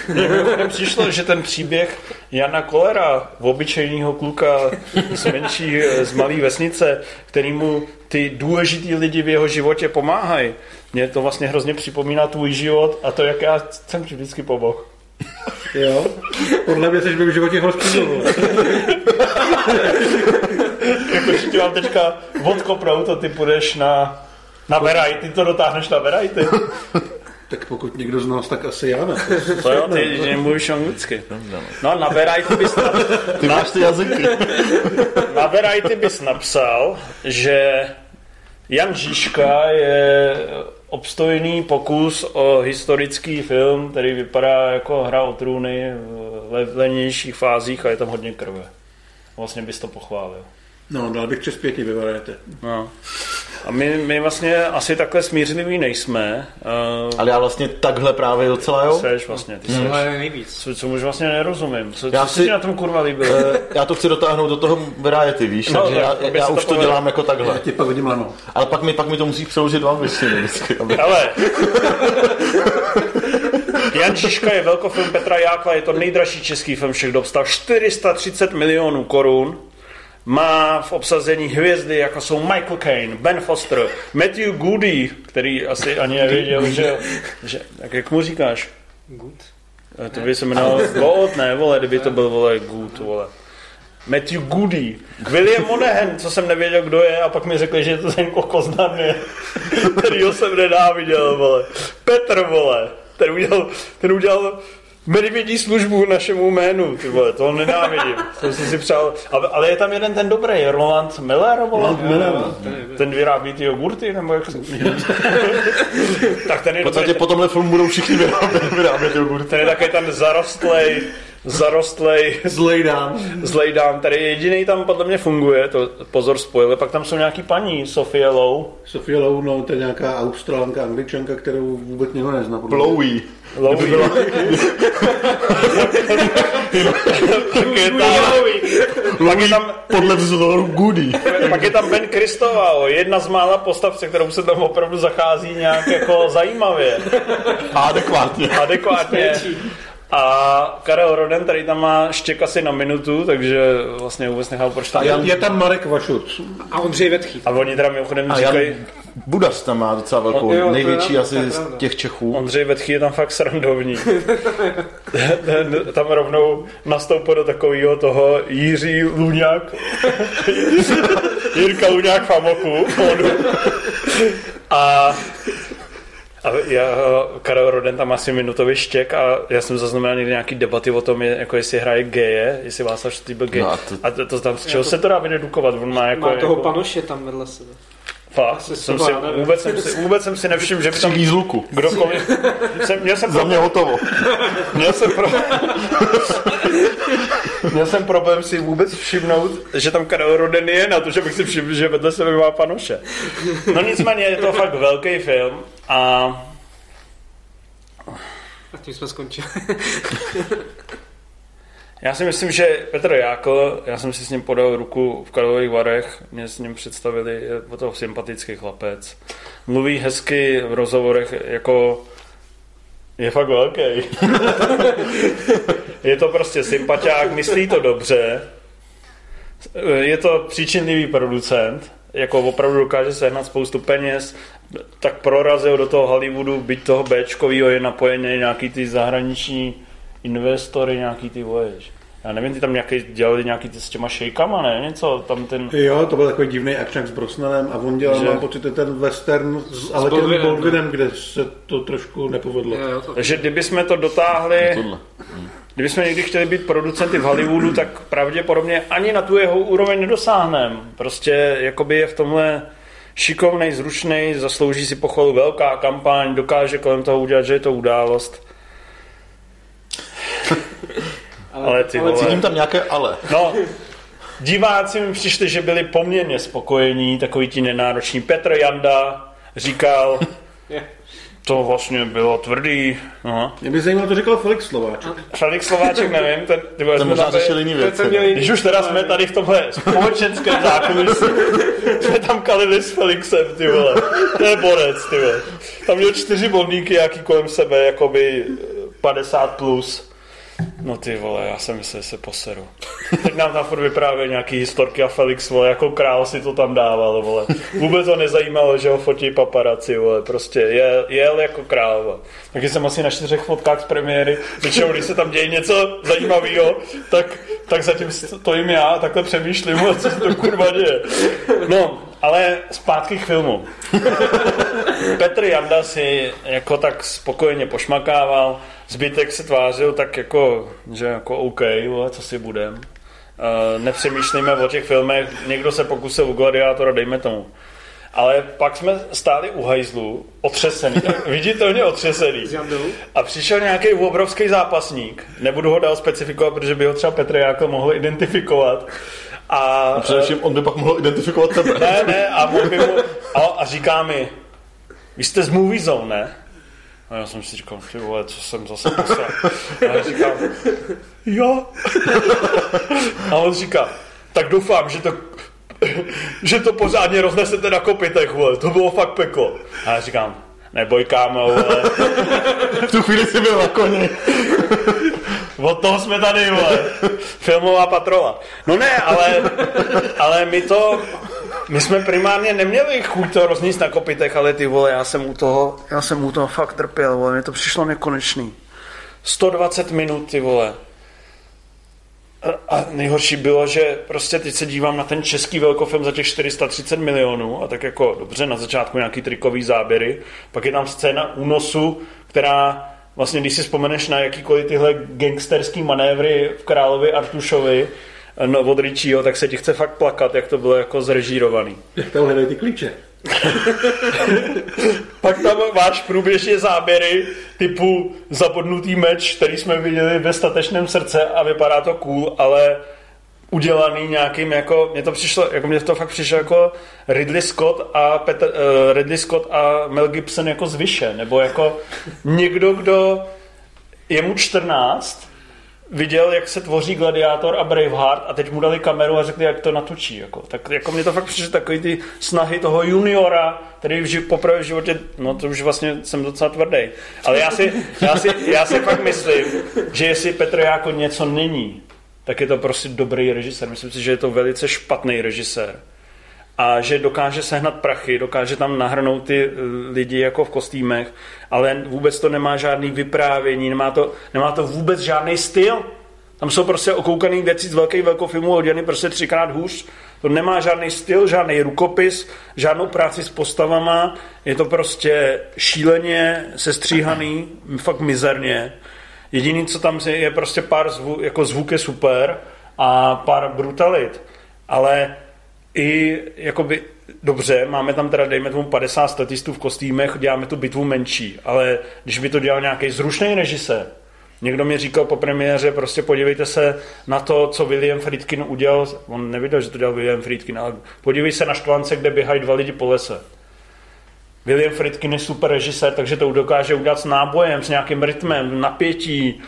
Mně přišlo, že ten příběh Jana Kolera, obyčejného kluka z menší, z malé vesnice, kterýmu ty důležitý lidi v jeho životě pomáhají, mě to vlastně hrozně připomíná tvůj život a to, jak já jsem vždycky pomohl. Jo? Podle mě jsi v životě hospodinu. Jako, že ti mám teďka odkopnout a ty půjdeš na, na Verity, to dotáhneš na Verity. Tak pokud někdo z nás, tak asi já ne. To jo, ty že nemluvíš anglicky. No na Verity bys, na, Ty máš ty jazyky. na Verity bys napsal, že Jan Žižka je obstojný pokus o historický film, který vypadá jako hra o trůny v lenějších fázích a je tam hodně krve. Vlastně bys to pochválil. No, dal bych přes pěti ve. No. A my, my vlastně asi takhle smířliví nejsme. Uh, Ale já vlastně takhle právě docela jo. seš vlastně, ty seš. Je nejvíc. Co, co už vlastně nerozumím. Co, Já co si- si na tom kurva líbilo? Eh, Já to chci dotáhnout do toho variety, víš, No, takže tak, já, já se to už to povedlo. dělám jako Já takhle. ti pak hodím lano. Ale pak mi, pak mi to musí přeložit vám vysvětlit vždycky. Aby... Ale Jan Žižka je velkofilm Petra Jákla, je to nejdražší český film všech dob, stal 430 milionů korun. Má v obsazení hvězdy, jako jsou Michael Caine, Ben Foster, Matthew Goody, který asi ani nevěděl, že, že jak, jak mu říkáš? Good. Eh, To by se jmenoval God, ne, vole, kdyby to byl, vole, Good, vole. Matthew Goody. William Monahan, co jsem nevěděl, kdo je, a pak mi řekli, že je to ten kokos na mě, kterýho jsem nenáviděl, vole. Petr, vole, ten udělal, ten udělal medvědí službu našemu jménu, ty vole, toho nenávidím. To jsem si přál, ale, ale je tam jeden ten dobrý, Roland Miller, vole. Miller, no. Ten vyrábí ty jogurty, nebo jak se... tak ten je V podstatě dobrý, po tomhle filmu budou všichni vyrábět, vyrábět jogurt. ten je taky ten zarostlej, zarostlej, Zlej dám. zlej dám, tady jediný tam podle mě funguje, to pozor spoiler, pak tam jsou nějaký paní, Sofie Lowe, Sofia Lowe, no, to je nějaká australanka, angličanka, kterou vůbec nikdo nezná. Blowy. Lowe byla... pak, je tam, pak, je tam, Podle vzoru Goody. pak je tam Ben Kristoval, jedna z mála postav, se kterou se tam opravdu zachází nějak jako zajímavě, A adekvátně. adekvátně. A Karel Roden tady tam má štěk asi na minutu, takže vlastně vůbec nechápu, proč tam Je, je tam Marek Vašut. A Ondřej Vetchý. A oni teda mimochodem A Jan říkají, Budař tam má docela velkou, Jo, to je největší asi z těch Čechů. Ondřej Vetchy je tam fakt srandovní. Tam rovnou nastoupil do takového toho Jiří Luňák. Jirka Luňák v Amoku. módu. A a já, Karel Roden tam asi minutový štěk a já jsem zaznamenal někdy nějaký debaty o tom, je- jako jestli hraje geje, jestli Václav byl gay. No a to- to, a to, to tam, z čeho se to dá vydedukovat? On má jako... Má toho jako, panoše tam vedle sebe. Fakt, jsem to si, vůbec, jsem si, vůbec jsem si nevšiml, že by tam z luku. kdokoliv... Jsem, měl jsem Za mě hotovo. Měl jsem, pro... Měl jsem problém si vůbec všimnout, že tam Karel Roden je, na to, že bych si všiml, že vedle sebe má panoše. No nicméně je to fakt velký film a A tím jsme skončili. já si myslím, že Petr Jákl, já jsem si s ním podal ruku v Karlových Varech, mě s ním představili, je to sympatický chlapec. Mluví hezky v rozhovorech, jako je fakt velký. je to prostě sympatiák, myslí to dobře. Je to příčinlivý producent, jako opravdu dokáže sehnat spoustu peněz, tak prorazil do toho Hollywoodu, byť toho Bčkovýho je napojený nějaký ty zahraniční investory, nějaký ty voješ. Já nevím, ty tam nějaký, dělali nějaký ty s těma šejkama, ne? Něco, tam ten... Jo, to byl takový divný akčák s Brosnanem a on dělal, Že- mám pocit, ten western s Alekem Baldwinem, Baldwinem, kde se to trošku nepovedlo. Jo, jo, to... Takže kdybychom to dotáhli, Tohle. Kdybychom někdy chtěli být producenty v Hollywoodu, tak pravděpodobně ani na tu jeho úroveň nedosáhneme. Prostě jakoby je v tomhle šikovnej, zručnej, zaslouží si pochvalu velká kampaň, dokáže kolem toho udělat, že je to událost. Ale ty vole. Cítím tam nějaké ale. No, diváci mi přišli, že byli poměrně spokojení, takový ti nenároční. Petr Janda říkal, to vlastně bylo tvrdý. No. Mě by zajímalo, to říkal Felix Slováček. Felix Slováček, nevím, ten, ty Ten jsme možná řešil jiný jiný- Když už teda jsme tady v tomhle společenském zákulisí, jsme tam kalili s Felixem, ty vole. To je borec, ty vole. Tam měl čtyři bondíky, jaký kolem sebe, jakoby 50 plus. No ty vole, já jsem myslel, že se poseru. Teď nám tam furt vyprávěl nějaký historky a Felix, vole, jako král si to tam dával, vole. Vůbec ho nezajímalo, že ho fotí paparaci, vole. Prostě jel, jel jako král, vole. Taky jsem asi na čtyřech fotkách z premiéry. Většinou, když se tam děje něco zajímavého, tak, tak zatím stojím já a takhle přemýšlím, vole, co se to kurva děje. No, ale zpátky k filmu. Petr Janda si jako tak spokojeně pošmakával, zbytek se tvářil tak jako, že jako OK, vole, co si budem. Uh, nepřemýšlíme o těch filmech, někdo se pokusil u Gladiátora, dejme tomu. Ale pak jsme stáli u hajzlu, otřesený, viditelně otřesený. A přišel nějaký obrovský zápasník, nebudu ho dál specifikovat, protože by ho třeba Petr jako mohl identifikovat. A, A především on by pak mohl identifikovat tebe. ne, ne, a, on by mu, a, a říká mi, vy jste z Movie Zone, ne? A já jsem si říkal, ty vole, co jsem zase poslal. A já říkám, jo. A on říká, tak doufám, že to, že to pořádně roznesete na kopitech, vole, to bylo fakt peklo. A já říkám, neboj kámo, vole, V tu chvíli jsi byl na koni. Od toho jsme tady, vole, filmová patrola. No ne, ale, ale my to, my jsme primárně neměli chuť to rozníst na kopitech, ale ty vole, já jsem u toho, já jsem u toho fakt trpěl, vole, mně to přišlo nekonečný. 120 minut, ty vole. A- A nejhorší bylo, že prostě teď se dívám na ten český velkofilm za těch 430 milionů a tak jako dobře, na začátku nějaký trikový záběry, pak je tam scéna únosu, která vlastně, když si vzpomeneš na jakýkoliv tyhle gangsterský manévry v Královi Artušovi no, od Richieho, tak se ti chce fakt plakat, jak to bylo jako zrežírovaný. Jak tam hledají ty klíče? Pak tam máš průběžně záběry typu zabodnutý meč, který jsme viděli ve statečném srdce a vypadá to cool, ale udělaný nějakým jako, mně to přišlo, jako mě to fakt přišlo jako Ridley Scott a Peter, uh, Ridley Scott a Mel Gibson jako z Vyše, nebo jako někdo, kdo je mu 14, viděl, jak se tvoří Gladiátor a Braveheart a teď mu dali kameru a řekli, jak to natočí. Jako. Tak jako mě to fakt přišlo takový ty snahy toho juniora, který v poprvé v životě, no to už vlastně jsem docela tvrdý. Ale já si, já si, já si fakt myslím, že jestli Petr jako něco není, tak je to prostě dobrý režisér. Myslím si, že je to velice špatný režisér. A že dokáže sehnat prachy, dokáže tam nahrnout ty eh, lidi jako v kostýmech, ale vůbec to nemá žádný vyprávění, nemá to, nemá to vůbec žádný styl. Tam jsou prostě okoukaný věci z velkých velkofilmů hodiny prostě třikrát hůř. To nemá žádný styl, žádný rukopis, žádnou práci s postavama. Je to prostě šíleně sestříhaný, fakt mizerně. Jediný, co tam je, je prostě pár zvu, jako zvuk je super a pár brutalit. Ale i jakoby, dobře, máme tam teda, dejme tomu 50 statistů v kostýmech, děláme tu bitvu menší, ale když by to dělal nějaký zrušný režisér, Někdo mi říkal po premiéře, prostě podívejte se na to, co William Friedkin udělal. On neviděl, že to dělal William Friedkin, ale podívej se na štvance, kde běhají dva lidi po lese. William Friedkin je super režisér, takže to dokáže udělat s nábojem, s nějakým rytmem, napětí,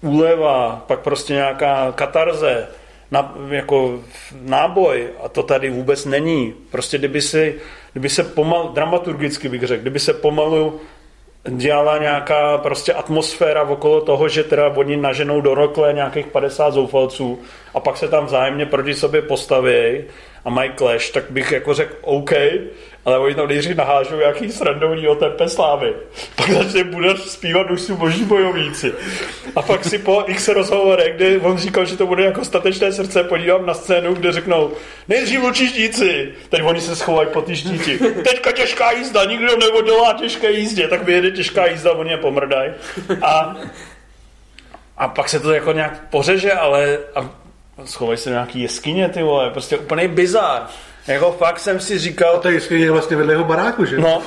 úleva, pak prostě nějaká katarze, na, jako náboj a to tady vůbec není. Prostě kdyby, si, kdyby se pomalu, dramaturgicky bych řekl, kdyby se pomalu dělala nějaká prostě atmosféra okolo toho, že teda oni naženou do rokle nějakých 50 zoufalců a pak se tam vzájemně proti sobě postaví a mají clash, tak bych jako řekl OK, ale oni tam nejdřív nahážou nějaký srandovní o tepe slávy. Pak začne Budař zpívat už jsou boží bojovníci. A pak si po x rozhovorech, kde on říkal, že to bude jako statečné srdce, podívám na scénu, kde řeknou, nejdřív lučí štíci, teď oni se schovají po ty štíti. Teďka těžká jízda, nikdo neodolá těžké jízdě, tak vyjede těžká jízda, oni je pomrdají. A, a pak se to jako nějak pořeže, ale a schovají se do nějaký jeskyně, ty vole, prostě úplný bizar. Jako fakt jsem si říkal, To je jeskyně vlastně vedle jeho baráku, že? No,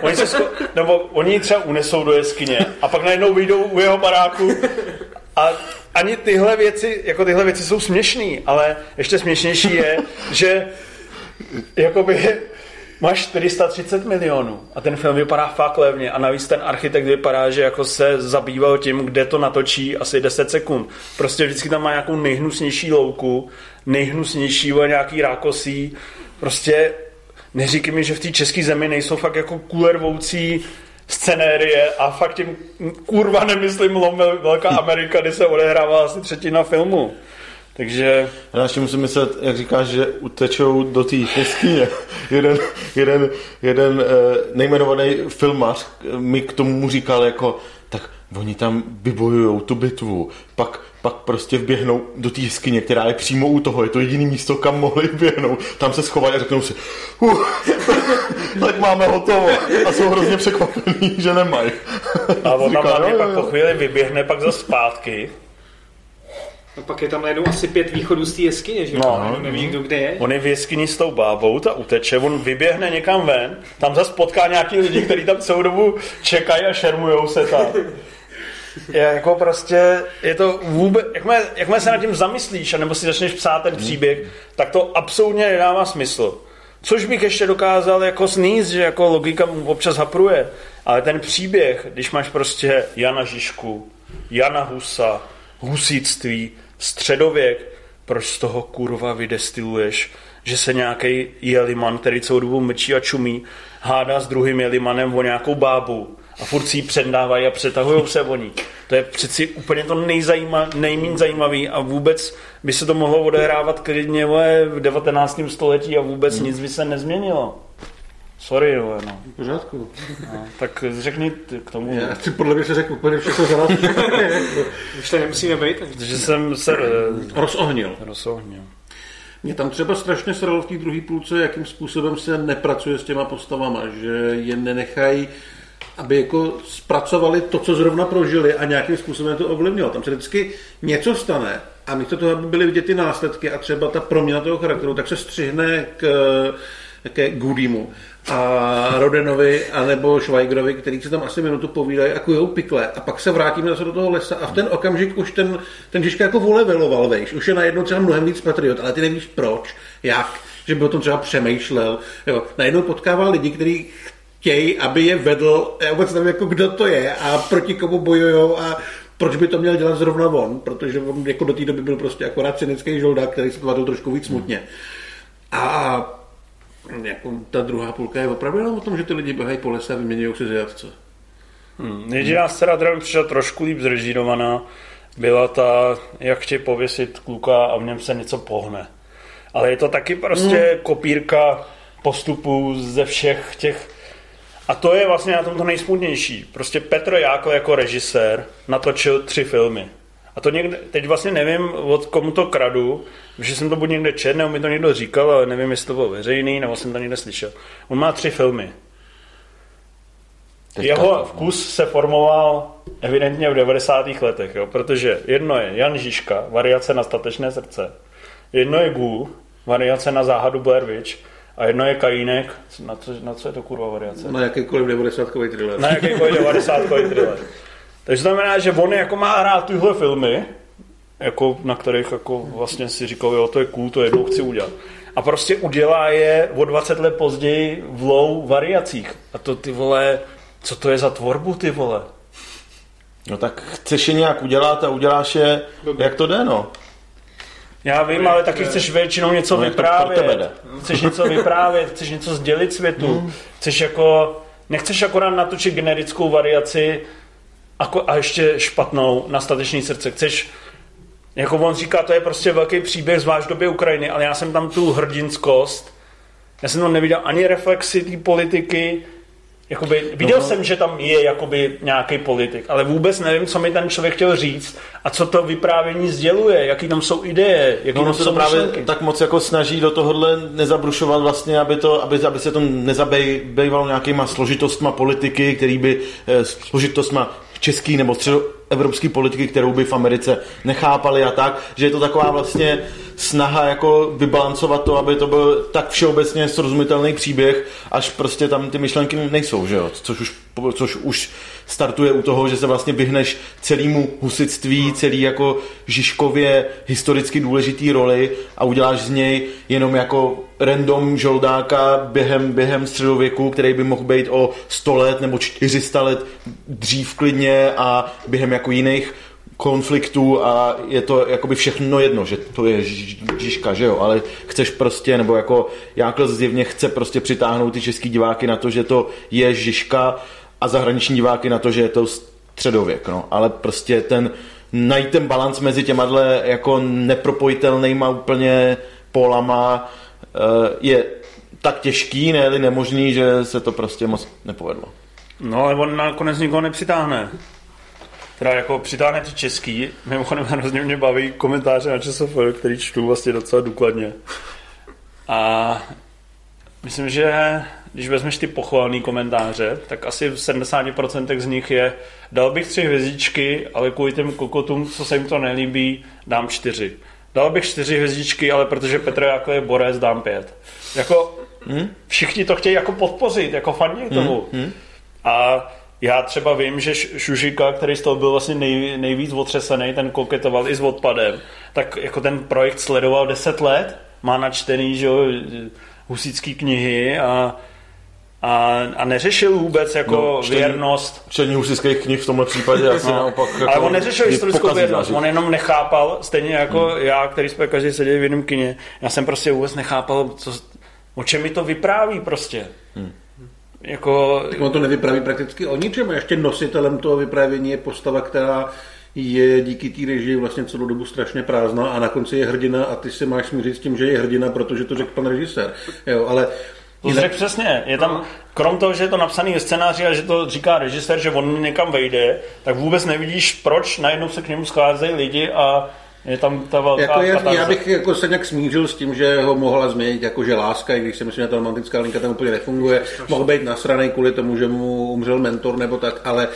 oni se scho- nebo oni ji třeba unesou do jeskyně a pak najednou vyjdou u jeho baráku a ani tyhle věci, jako tyhle věci jsou směšný, ale ještě směšnější je, že jakoby máš 430 milionů a ten film vypadá fakt levně a navíc ten architekt vypadá, že jako se zabýval tím, kde to natočí asi 10 sekund. Prostě vždycky tam má nějakou nejhnusnější louku, nejhnusnější nějaký rákosí, prostě neříkej mi, že v té české zemi nejsou fakt jako kulervoucí scenérie a fakt tím kurva nemyslím lom Velká Amerika, kdy se odehrává asi třetina filmu. Takže Já ještě musím myslet, jak říkáš, že utečou do té jeskyně. jeden jeden, jeden eh, nejmenovaný filmař mi k tomu říkal jako, tak oni tam vybojujou tu bitvu, pak, pak prostě vběhnou do té jeskyně, která je přímo u toho, je to jediný místo, kam mohli vběhnout. Tam se schovají a řeknou si, uh, tak máme hotovo. A jsou hrozně překvapení, že nemají. a on tam Říká, hlavně "Jo, pak po jo." chvíli vyběhne pak za zpátky A pak je tam najednou asi pět východů z té jeskyně, že jo? No. Najednou neví, kdo kde je. On je v jeskyni s tou bábou, ta uteče, on vyběhne někam ven, tam zase potká nějaký lidi, kteří tam celou dobu čekají a šermujou se tam. Je jako prostě, je to vůbec, jakmile, jakmile se nad tím zamyslíš, nebo si začneš psát ten příběh, tak to absolutně nedává smysl. Což bych ještě dokázal jako sníst, že jako logika mu občas hapruje. Ale ten příběh, když máš prostě Jana Žižku, Jana Husa, husíctví, středověk, proč z toho kurva vydestiluješ, že se nějaký jeliman, který celou dobu mlčí a čumí, hádá s druhým jelimanem o nějakou bábu a furt si ji předávají a přetahují se o ní. To je přeci úplně to nejzajíma, nejméně zajímavý a vůbec by se to mohlo odehrávat klidně v 19. století a vůbec hmm. nic by se nezměnilo. Sorry, vole, no. V pořádku. no. Tak řekni ty k tomu. Já si podle mě se řekl úplně všechno za nás. Už to nemusíme být. Protože jsem se eh, Rozohnil. rozohnil. Mě tam třeba strašně sralo v té druhé půlce, jakým způsobem se nepracuje s těma postavama, že je nenechají, aby jako zpracovali to, co zrovna prožili a nějakým způsobem to ovlivnilo. Tam se vždycky něco stane a místo toho, aby byly vidět ty následky a třeba ta proměna toho charakteru, tak se střihne k, ke Goodymu a Rodenovi anebo Schweigerovi, který se tam asi minutu povídají a kujou pikle a pak se vrátíme zase do toho lesa a v ten okamžik už ten, ten Žižka jako voleveloval, vejš, už je najednou třeba mnohem víc patriot, ale ty nevíš proč, jak, že by o tom třeba přemýšlel, jo. najednou potkává lidi, kteří chtějí, aby je vedl, já vůbec nevím, jako kdo to je a proti komu bojujou a proč by to měl dělat zrovna on, protože on jako do té doby byl prostě akorát cynický žoldák, který se tvářil trošku víc smutně. A jako ta druhá půlka je opravdu jenom o tom, že ty lidi běhají po lese a vyměňují si zjatce. Hmm. Jediná scéna, která mi přišla trošku líp zrežírovaná, byla ta, jak chtějí pověsit kluka a v něm se něco pohne. Ale je to taky prostě hmm. kopírka postupů ze všech těch a to je vlastně na tom to nejsmutnější. Prostě Petr Jákl jako režisér natočil tři filmy. A to někde, teď vlastně nevím, od komu to kradu, že jsem to buď někde čet, nebo mi to někdo říkal, ale nevím, jestli to bylo veřejný, nebo jsem to někde slyšel. On má tři filmy. Teďka Jeho vkus se formoval evidentně v 90. letech, jo, protože jedno je Jan Žižka, variace na statečné srdce, jedno je Gů, variace na záhadu Blair Witch, a jedno je Kajínek, na co, na co je to kurva variace? Na jakýkoliv 90 thriller. Na jakýkoliv 90 thriller. Takže znamená, že on jako má rád tyhle filmy, jako, na kterých jako vlastně si říkal, jo, to je cool, to jednou chci udělat. A prostě udělá je o 20 let později v low variacích. A to ty vole, co to je za tvorbu ty vole? No tak chceš je nějak udělat a uděláš je, jak to jde, no. Já vím, ale taky chceš většinou něco No, vyprávět. jde. Chceš něco vyprávět, chceš něco sdělit světu. Chceš jako, nechceš akorát natočit generickou variaci a ještě špatnou na statečný srdce. Chceš, jako on říká, to je prostě velký příběh zvlášť v době Ukrajiny, ale já jsem tam tu hrdinskost, já jsem tam neviděl ani reflexy té politiky, Jakoby, viděl No. jsem, že tam je jakoby nějaký politik, ale vůbec nevím, co mi ten člověk chtěl říct a co to vyprávění sděluje, jaký tam jsou ideje, jaký No, tam ono se jsou to právě myšlenky. tak moc jako snaží do tohohle nezabrušovat vlastně, aby, to, aby, aby se to nezabývalo nějakýma složitostma politiky, který by eh, složitostma český nebo středoevropský politiky, kterou by v Americe nechápali a tak, že je to taková vlastně snaha jako vybalancovat to, aby to byl tak všeobecně srozumitelný příběh, až prostě tam ty myšlenky nejsou, že jo? Což už, což už startuje u toho, že se vlastně vyhneš celému husitství, celý jako Žižkově historicky důležitý roli a uděláš z něj jenom jako random žoldáka během, během středověku, který by mohl být o 100 let nebo 400 let dřív klidně a během jako jiných konfliktů a je to jakoby všechno jedno, že to je Žižka, že jo, ale chceš prostě, nebo jako Jákl zjevně chce prostě přitáhnout ty český diváky na to, že to je Žižka a zahraniční diváky na to, že je to středověk, no, ale prostě ten najít ten balans mezi těma dle jako nepropojitelnýma úplně polama eh, je tak těžký, ne nemožný, že se to prostě moc nepovedlo. No, ale on nakonec nikoho nepřitáhne. Teda jako přitáhne ty český, mimochodem hrozně mě baví komentáře na ČSF, který čtu vlastně docela důkladně. A myslím, že když vezmeš ty pochvalné komentáře, tak asi v 70% z nich je dal bych tři hvězdičky, ale kvůli těm kokotům, co se jim to nelíbí, dám čtyři. Dal bych čtyři hvězdičky, ale protože Petr jako je borec, dám pět. Jako hmm? všichni to chtějí jako podpořit, jako fandí tomu. Hmm? Hmm? A já třeba vím, že Šužika, který z toho byl vlastně nej, nejvíc otřesený, ten koketoval i s odpadem, tak jako ten projekt sledoval 10 let, má načtený, že jo, husícký knihy a a, a neřešil vůbec jako no, čtení, věrnost. Čtení husických knih v tomhle případě asi no. naopak. Jako Ale on neřešil historickou věrnost, on jenom nechápal, stejně jako hmm. já, který jsme každý seděli v jednom kině, já jsem prostě vůbec nechápal, co, o čem mi to vypráví prostě. Hmm. Jako... Tak on to nevypráví prakticky o ničem. Ještě nositelem toho vyprávění je postava, která je díky té režii vlastně celou dobu strašně prázdná a na konci je hrdina a ty si máš smířit s tím, že je hrdina, protože to řekl pan režisér. Jo, ale to řekl přesně. Je tam, krom toho, že je to napsaný ve scénáři a že to říká režisér, že on někam vejde, tak vůbec nevidíš, proč najednou se k němu scházejí lidi a je tam ta velká jako je, Já bych jako se nějak smířil s tím, že ho mohla změnit jako že láska, i když si myslím, že ta romantická linka tam úplně nefunguje. Mohl být nasraný kvůli tomu, že mu umřel mentor nebo tak, ale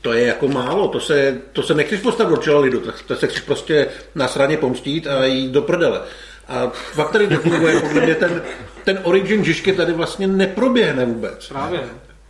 to je jako málo, to se, to se nechceš postavit do čela lidu, to, to se chceš prostě nasraně pomstít a jít do prdele. A fakt tady nefunguje, podle mě ten, ten origin Žižky tady vlastně neproběhne vůbec. Právě.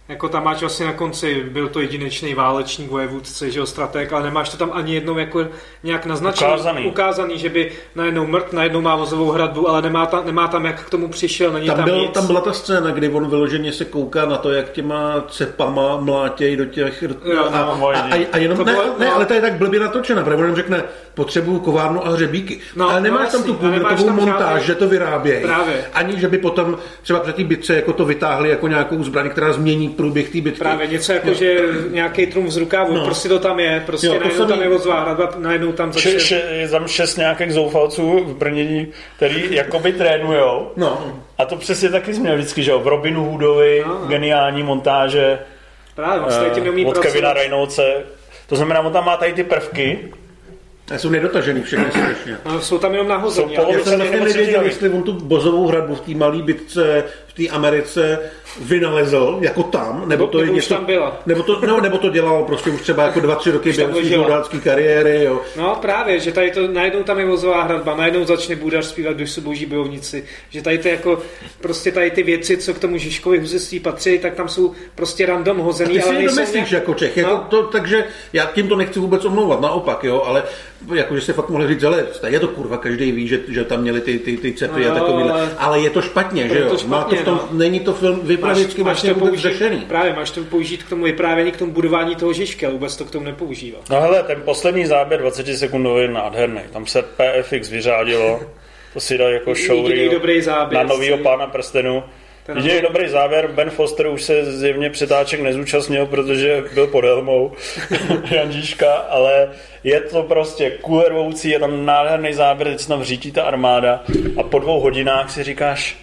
Jako tam máš vlastně na konci, byl to jedinečný válečník, vojevůdce, že jo, strateg, ale nemáš to tam ani jednou jako nějak naznačený, ukázaný, ukázaný že by najednou mrt, najednou má vozovou hradbu, ale nemá, ta, nemá tam, jak k tomu přišel, není tam, tam byl, nic. Tam byla ta scéna, kdy on vyloženě se kouká na to, jak těma cepama mlátějí do těch... Jo, a, no, a, a, a, jenom, ne, ne, ale to je tak blbě natočena, protože on řekne, potřebuju kovárnu a hřebíky. No, ale nemáš no, tam tu půlmetovou montáž, že to vyrábějí. Ani, že by potom třeba před té bitce jako to vytáhli jako nějakou zbraň, která změní průběh té bitky. Právě něco jako, no. že nějaký trum z rukávu, no. prostě to tam je, prostě jo, najednou tam je odzvá najednou tam začne... Še, je tam šest nějakých zoufalců v Brnění, který jakoby trénujou. No. A to přesně taky jsme vždycky, že jo, v Robinu Hoodovi, no. geniální montáže. Právě, vlastně uh, od Kevina Reynoldse. To znamená, on tam má tady ty prvky, a jsou nedotažený všechny skutečně. No, jsou tam jenom nahozený. Já jsem nevěděl, jestli on tu bozovou hradbu v té malé bitce v té Americe vynalezl jako tam, nebo to nebo je něco, tam byla. Nebo to, no, nebo to dělal prostě už třeba jako dva, tři roky během své kariéry. Jo. No právě, že tady to najednou tam je vozová hradba, najednou začne Bůdař zpívat, když jsou boží bojovníci. Že tady ty jako, prostě tady ty věci, co k tomu Žižkovi huzeství patří, tak tam jsou prostě random hozený. A ty si ale nějak... jako Čech, jako no. jako to, takže já tím to nechci vůbec omlouvat, naopak, jo, ale jakože si fakt mohli říct, ale je to kurva, každý ví, že, že tam měli ty, ty, ty cepy no, a takový, ale... ale je to špatně, že jo, to špatně, Má to v tom, no. není to film vypravěčky vlastně vůbec použít, řešený. Právě, máš to použít k tomu vyprávění, k tomu budování toho Žižky, ale vůbec to k tomu nepoužívá. No hele, ten poslední záběr 20 sekundový je nádherný, tam se PFX vyřádilo, to si dal jako show na novýho pána prstenu. Ten Jediný dobrý závěr, Ben Foster už se zjevně přetáček nezúčastnil, protože byl pod helmou Janžíška, ale je to prostě kulervoucí, je tam nádherný záběr, teď se tam řítí ta armáda a po dvou hodinách si říkáš,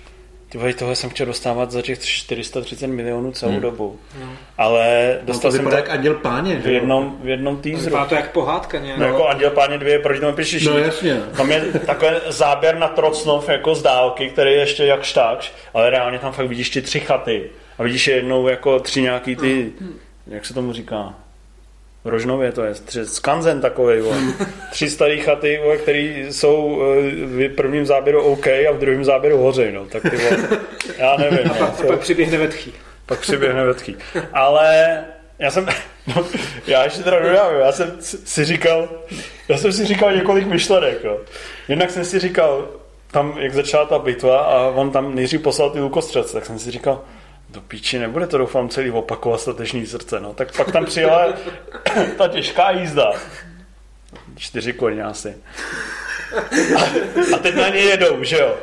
ty vole, tohle jsem chtěl dostávat za těch 430 milionů celou hmm. dobu. No. Ale dostal no to jsem to jak Anděl Páně, v jednom, v jednom teaseru. Vypadá to jak pohádka nějak. No, jako Anděl Páně dvě, proti tomu píšeš. No jasně. Tam je takový záběr na Trocnov jako z dálky, který je ještě jak štáč, ale reálně tam fakt vidíš ty tři chaty. A vidíš jednou jako tři nějaký ty, no. jak se tomu říká, Rožnově to je, skanzen takový, tři staré chaty, které jsou eh, v prvním záběru OK a v druhém záběru hořej, no, tak ty vole, já nevím. A no, pak, to, pak přiběhne vetchý. Pak přiběhne vetchý. Ale já jsem, no, já ještě teda dodám, já jsem si říkal, já jsem si říkal několik myšlenek, jo. Jednak jsem si říkal, tam, jak začala ta bitva a on tam nejdřív poslal ty lukostřelce, tak jsem si říkal, do píči, nebude to doufám celý opakovat stateční srdce, no. Tak pak tam přijela ta těžká jízda. Čtyři koně asi. A, a teď na ně jedou, že jo?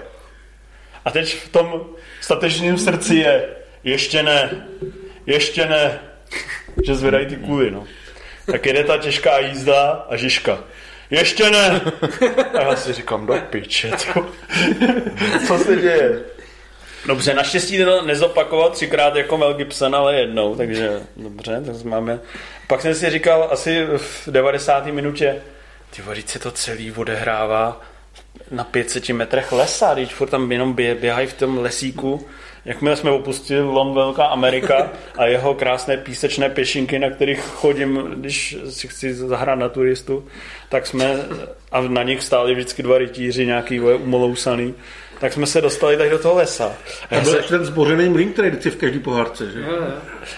A teď v tom statečném srdci je ještě ne, ještě ne, že zvedají ty kůly, no. Tak jede ta těžká jízda a Žižka. Ještě ne! A já si říkám, do piče, to. Co se děje? Dobře, naštěstí to nezopakoval třikrát jako Mel Gibson, ale jednou, takže dobře, tak máme. Pak jsem si říkal asi v 90. minutě, ty vodič se to celý odehrává na 500 metrech lesa, když furt tam jenom bě, běhají v tom lesíku, jakmile jsme opustili Lom Velká Amerika a jeho krásné písečné pěšinky, na kterých chodím, když si chci zahrát na turistu, tak jsme, a na nich stáli vždycky dva rytíři, nějaký umolousaný, tak jsme se dostali tady do toho lesa. A já, To byl se, ten zbořený mlín, který vždycky v každý pohárce, že? Jo, jo.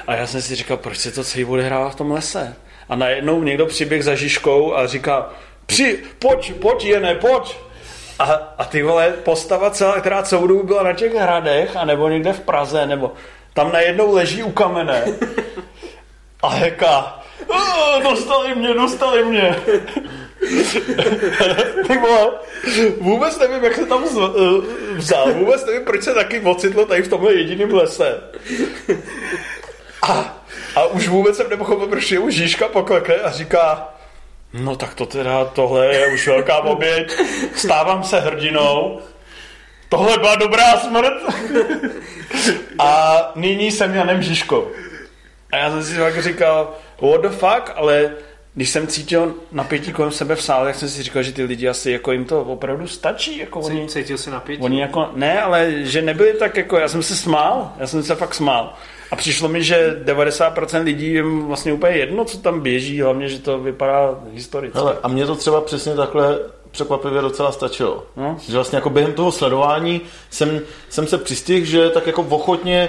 a já jsem si říkal, proč se to celý odehrává v tom lese? A najednou někdo přiběh za Žižkou a říká, při, pojď, pojď, Jene, pojď. A, a ty vole, postava celá, která celou dobu byla na těch hradech, anebo někde v Praze, nebo tam najednou leží u kamene. A heka, "Ah, dostali mě, dostali mě. Ty vole, vůbec nevím, jak se tam eh, vzal, vůbec nevím, proč se taky ocitlo tady v tomhle jediném lese. A, a už vůbec jsem nepochopil, proč je už Žižka poklekne a říká, no tak to teda, tohle je už velká oběť, stávám se hrdinou, tohle byla dobrá smrt. A nyní jsem Janem Žižkou. A já jsem si tak říkal, what the fuck, ale když jsem cítil napětí kolem sebe v sále, tak jsem si říkal, že ty lidi asi jako jim to opravdu stačí. Jako oni, Cítil si napětí. Oni jako, ne, ale že nebyli tak jako, já jsem se smál, já jsem se fakt smál. A přišlo mi, že 90% lidí je vlastně úplně jedno, co tam běží, hlavně, že to vypadá historicky. Hele, a mě to třeba přesně takhle překvapivě docela stačilo. No. Že vlastně jako během toho sledování jsem, jsem se přistihl, že tak jako ochotně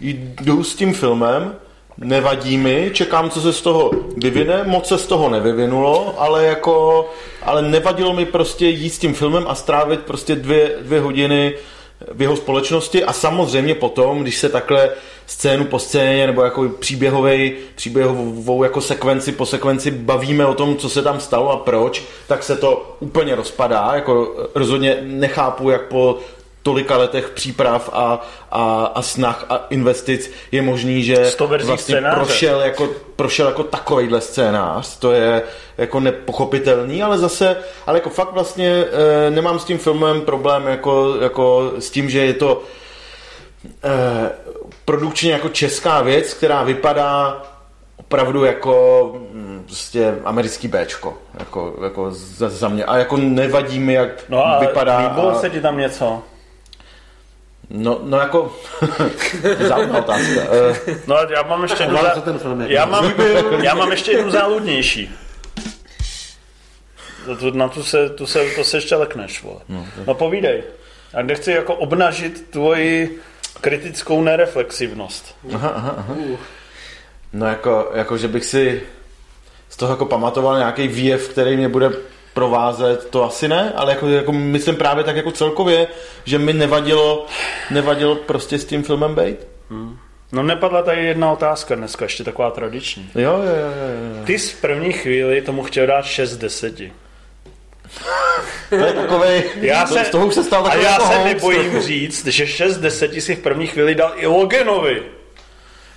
jdu s tím filmem, nevadí mi, čekám, co se z toho vyvine, moc se z toho nevyvinulo, ale jako, ale nevadilo mi prostě jít s tím filmem a strávit prostě dvě, dvě hodiny v jeho společnosti a samozřejmě potom, když se takhle scénu po scéně nebo jako příběhovej, příběhovou jako sekvenci po sekvenci bavíme o tom, co se tam stalo a proč, tak se to úplně rozpadá. Jako rozhodně nechápu, jak po tolika letech příprav a, a, a snah a investic je možný, že 100 verzí vlastně scénáře. prošel jako, prošel jako takovejhle scénář. To je jako nepochopitelný, ale zase, ale jako fakt vlastně e, nemám s tím filmem problém jako, jako s tím, že je to e, produkčně jako česká věc, která vypadá opravdu jako mm, prostě americký Bčko, jako, jako za, za mě. A jako nevadí mi, jak No a vypadá. líbilo a, se ti tam něco? No, no jako závodná otázka. E, No já mám ještě se ten film já mám, já mám ještě jednu záludnější. To- to- Na tu se, tu se, to se ještě lekneš, vole. No, no povídej. A kde chci jako obnažit tvoji kritickou nereflexivnost. No jako, jako, že bych si z toho jako pamatoval nějaký výjev, který mě bude provázet, to asi ne, ale jako, jako myslím právě tak jako celkově, že mi nevadilo, nevadilo prostě s tím filmem být. No nepadla tady jedna otázka dneska, ještě taková tradiční. Jo, jo, jo, jo. Ty z první chvíli tomu chtěl dát 6 z 10. To je takovej, Já se, z toho už se stal a takový já jako se nebojím říct, že 6 z 10 si v první chvíli dal i Logenovi.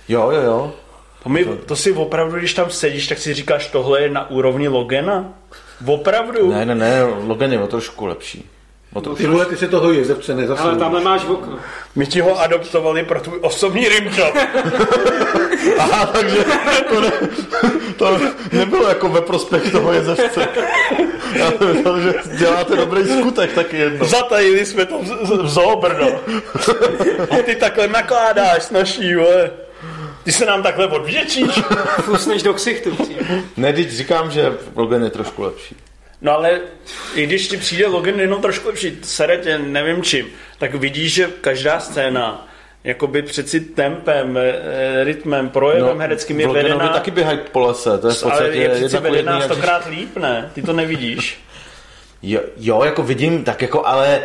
Jo, jo, jo. To, mi, to si opravdu, když tam sedíš, tak si říkáš, tohle je na úrovni Logena? Opravdu? Ne, ne, ne, Logan je o trošku lepší. O to, Ty vole, ty si toho jezevce Ale nezasloužíš. tamhle máš v okno. My ti ho adoptovali pro tvůj osobní rimjob. aha, takže to, ne, to nebylo jako ve prospěch toho jezevce. Já myslel, že děláte dobrý skutek taky jedno. Zatajili jsme to v, v, v Zoobrno. A ty takhle nakládáš s naší, vole. Ty se nám takhle odvděčíš. Fusneš do ksichtu. Ne, teď říkám, že Logan je trošku lepší. No ale i když ti přijde Logan jenom trošku lepší, sere tě nevím čím, tak vidíš, že každá scéna jakoby přeci tempem, eh, rytmem, projevem no, hereckým je vedená, taky běhají po lese, to je v ale podstatě je přeci vedená stokrát líp, ne? Ty to nevidíš. Jo, jo, jako vidím, tak jako, ale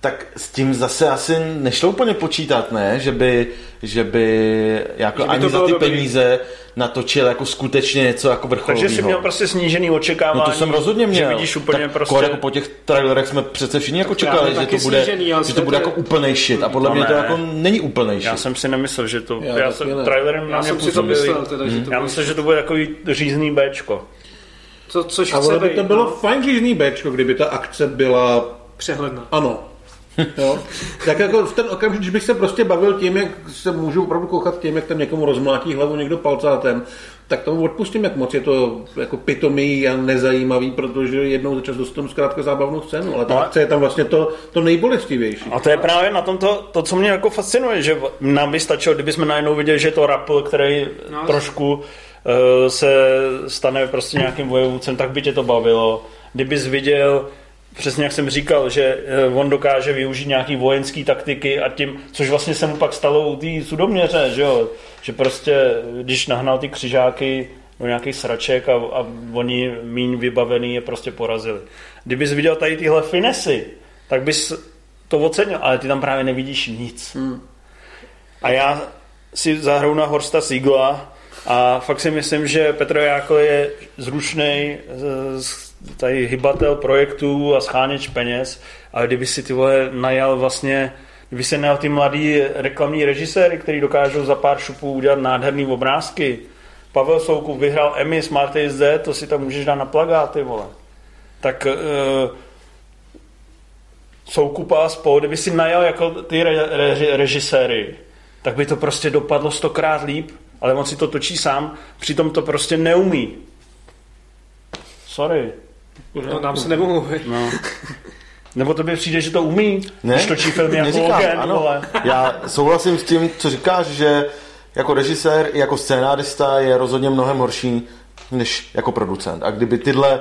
tak s tím zase asi nešlo úplně počítat, ne? Že by, že by jako Že by ani to za ty dobrý. peníze natočil jako skutečně něco jako vrcholového. Takže jsi měl prostě snížený očekávání. No to jsem rozhodně měl. Že vidíš úplně tak prostě... jako po těch trailerech jsme přece všichni jako já čekali, že to bude, snížený, že to bude to jako úplnej shit. A podle No mě to ne. jako není úplnej Já shit. jsem si nemyslel, že to... Já Já, jsem ne. trailerem na Já mě jsem si to myslel, teda, že to Já bude- myslím, že to bude takový řízný Bčko. Co, což A ono by být, to bylo no, fajn řízný Bčko, kdyby ta akce byla... přehledná. Ano. Jo? Tak jako v ten okamžik, když bych se prostě bavil tím, jak se můžu opravdu koukat tím, jak tam někomu rozmlátí hlavu někdo palcátem, tak tomu odpustím, jak moc je to jako pitomý a nezajímavý, protože jednou za čas dostanu zkrátka zábavnou scénu, ale ta No. akce je tam vlastně to, to nejbolestivější. A to je právě na tom to, to, co mě jako fascinuje, že nám by stačilo, kdybychom najednou viděli, že je to rapl, který No. trošku uh, se stane prostě nějakým vojevůdcem, tak by tě to bavilo. Kdybys viděl, přesně jak jsem říkal, že eh, on dokáže využít nějaký vojenský taktiky a tím, což vlastně se mu pak stalo u té sudoměře, že jo, že prostě, když nahnal ty křižáky do nějakých sraček a, a oni míň vybavený je prostě porazili. Kdybys viděl tady tyhle finesy, tak bys to ocenil, ale ty tam právě nevidíš nic. Hmm. A já si zahraju na Horsta Siegla a fakt si myslím, že Petr Jákl je zručný tady hybatel projektů a scháněč peněz, ale kdyby si ty vole najal vlastně Kdyby se najal ty mladý reklamní režiséry, který dokážou za pár šupů udělat nádherný obrázky. Pavel Soukup vyhrál Emmy Smart SD, to si tam můžeš dát na plagáty, vole. Tak uh, Soukupa a spolu, kdyby si najal jako ty re, re, režiséry, tak by to prostě dopadlo stokrát líp, ale on si to točí sám, přitom to prostě neumí. Sorry. No, nám se nemluví. No. Nebo to by přijde, že to umí, Ne, když točí filmy jako neříkám, Logan, ano. vole. Já souhlasím s tím, co říkáš, že jako režisér i jako scénárista je rozhodně mnohem horší než jako producent. A kdyby tyhle,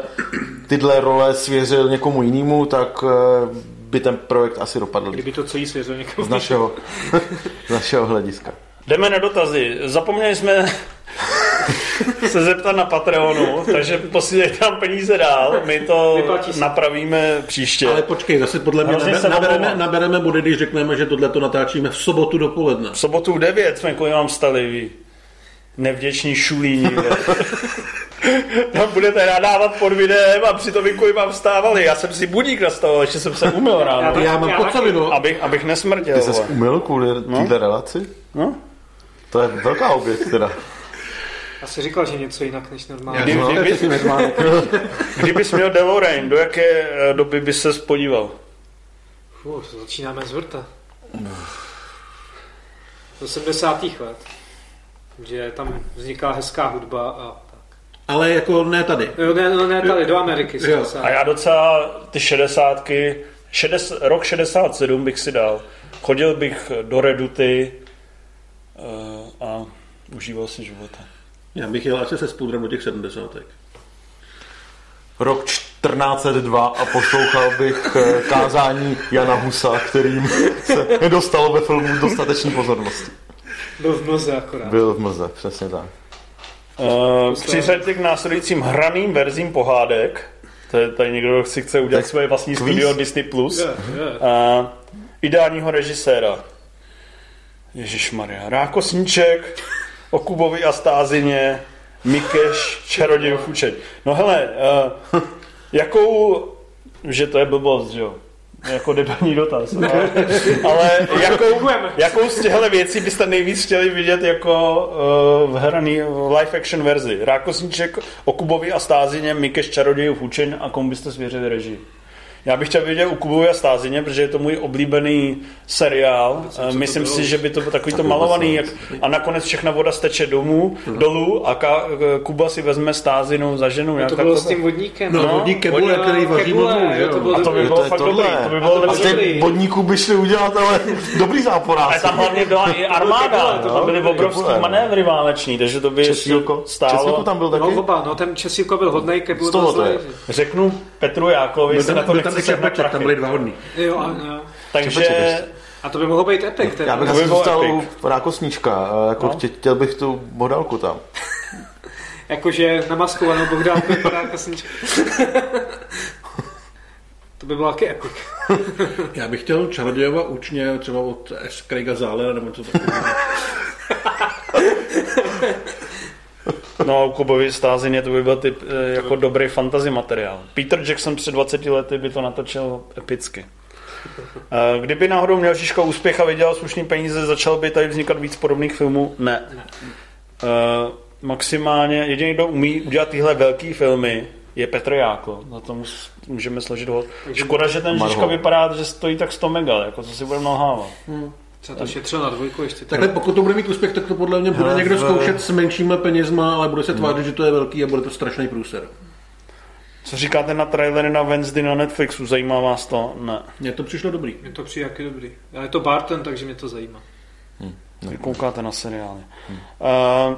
tyhle role svěřil někomu jinému, tak eh, by ten projekt asi dopadl. Kdyby to celý svěřil někomu. z našeho, z našeho hlediska. Jdeme na dotazy. Zapomněli jsme se zeptat na Patreonu, takže posílejte tam peníze dál, my to napravíme příště. Ale počkej, zase podle mě nabe, nabereme, omlouvám. nabereme body, když řekneme, že tohle to natáčíme v sobotu dopoledne. V sobotu v 9 jsme kvůli vám stali, vy nevděční šulíni. Tam budete nadávat pod videem a přitom vy kvůli vám vstávali. Já jsem si budík nastavil, ještě jsem se umyl ráno. Já mám Já kocovinu. Abych, abych nesmrtěl. Ty jsi umyl kvůli této relaci? No? To je velká oběť teda. Já si říkal, že něco jinak než normálně. Kdy- No, kdyby-. Kdybys měl DeLorean, do jaké eh, doby bys se podíval? Fuh, začínáme z vrta. Do 70. let. Že tam vzniká hezká hudba a tak. Ale jako ne tady. Jo, ne, no, ne tady, do Ameriky. Jo. 70. A já docela ty šedesátky, šedes, rok 67 bych si dal. Chodil bych do Reduty uh, a užíval si života. Já bych jel asi se spůdrem do těch sedmdesátek. Rok 1402 a poslouchal bych eh, kázání Jana Husa, kterým se nedostalo ve filmu dostatečný pozornosti. Byl v mlze akorát. Byl v mlze, přesně tak. Uh, Přiřaďte k následujícím hraným verzím pohádek. To je tady někdo, kdo si chce udělat Tak svoje vlastní kvíz. studio Disney+. Plus. Je, je. Uh, ideálního režiséra. Ježíš Maria. Ráko Sníček, o Kubovi a Stázině, Mikeš, Čaroděj Fučeť. No hele, uh, jakou, že to je blbost, že jo? Jako debilní dotaz. Ale, ale jakou, jakou z těchto věcí byste nejvíc chtěli vidět jako uh, v hraný live action verzi? Rákosníček o Kubovi a Stázině, Mikeš, Čaroděj Fučeň a komu byste svěřili režii? Já bych chtěl vidět u Kubovi a Stázině, protože je to můj oblíbený seriál. Eh, to Myslím bylo? si, že by to bylo takový to malovaný, jak, a nakonec všechna voda steče domů, dolů a ka, Kuba si vezme Stázinu za ženu. No to bylo s tím vodníkem. No, No, vodník kebule, vodník- který vaří kebule, vodu, to A to by bylo to fakt dobrý. To by A bylo to A těch vodníků by šli udělat, ale dobrý záporák. Ale tam hlavně byla i armáda, To to bylo byly Kebule, no. manévry váleční, takže to by Česílko. stálo. Česílko tam byl No taky? oba, no ten Česílko byl hodnej, Kebul Z toho byl to je. zlej. Řeknu Petru Jákovi, Byl se na tam, to byl tam nechci sednout Čerbaček, tam byli dva hodní. Jo, a, jo. Takže a to by mohlo být epic. Teda. Já bych asi u Rákosníčka. a Jako No. chtě- chtěl bych tu modalku tam. Jakože namaskovanou Bohdánku vypadá jako sníček. To by bylo taky epic. Já bych chtěl Čarodějova učně třeba od S. Craiga Zálera nebo něco takového. No, u Kubovi Stázině to by byl typ, eh, jako dobrý fantasy materiál. Peter Jackson před 20 lety by to natočil epicky. Eh, Kdyby náhodou měl Žižko úspěch a vydělal slušný peníze, začal by tady vznikat víc podobných filmů? Ne. Eh, Maximálně, jediný, kdo umí udělat tyhle velké filmy, je Petr Jákl. Na tom můžeme složit hod. Škoda, že ten Žižka vypadá, že stojí tak 100 mega, jako co si budeme nalhávat. Třeba to šetřil na dvojku ještě. Takhle pokud to bude mít úspěch, tak to podle mě bude Hele, někdo v- zkoušet s menšíma penězma, ale bude se tvářit, že to je velký a bude to strašný průser. Co říkáte na trailery na Wednesday na Netflixu? Zajímá vás to? Ne. Mně to přišlo dobrý. Mně to přijde jaký dobrý. Ale je to Barton, takže mě to zajímá. Vy koukáte na seriály. Uh,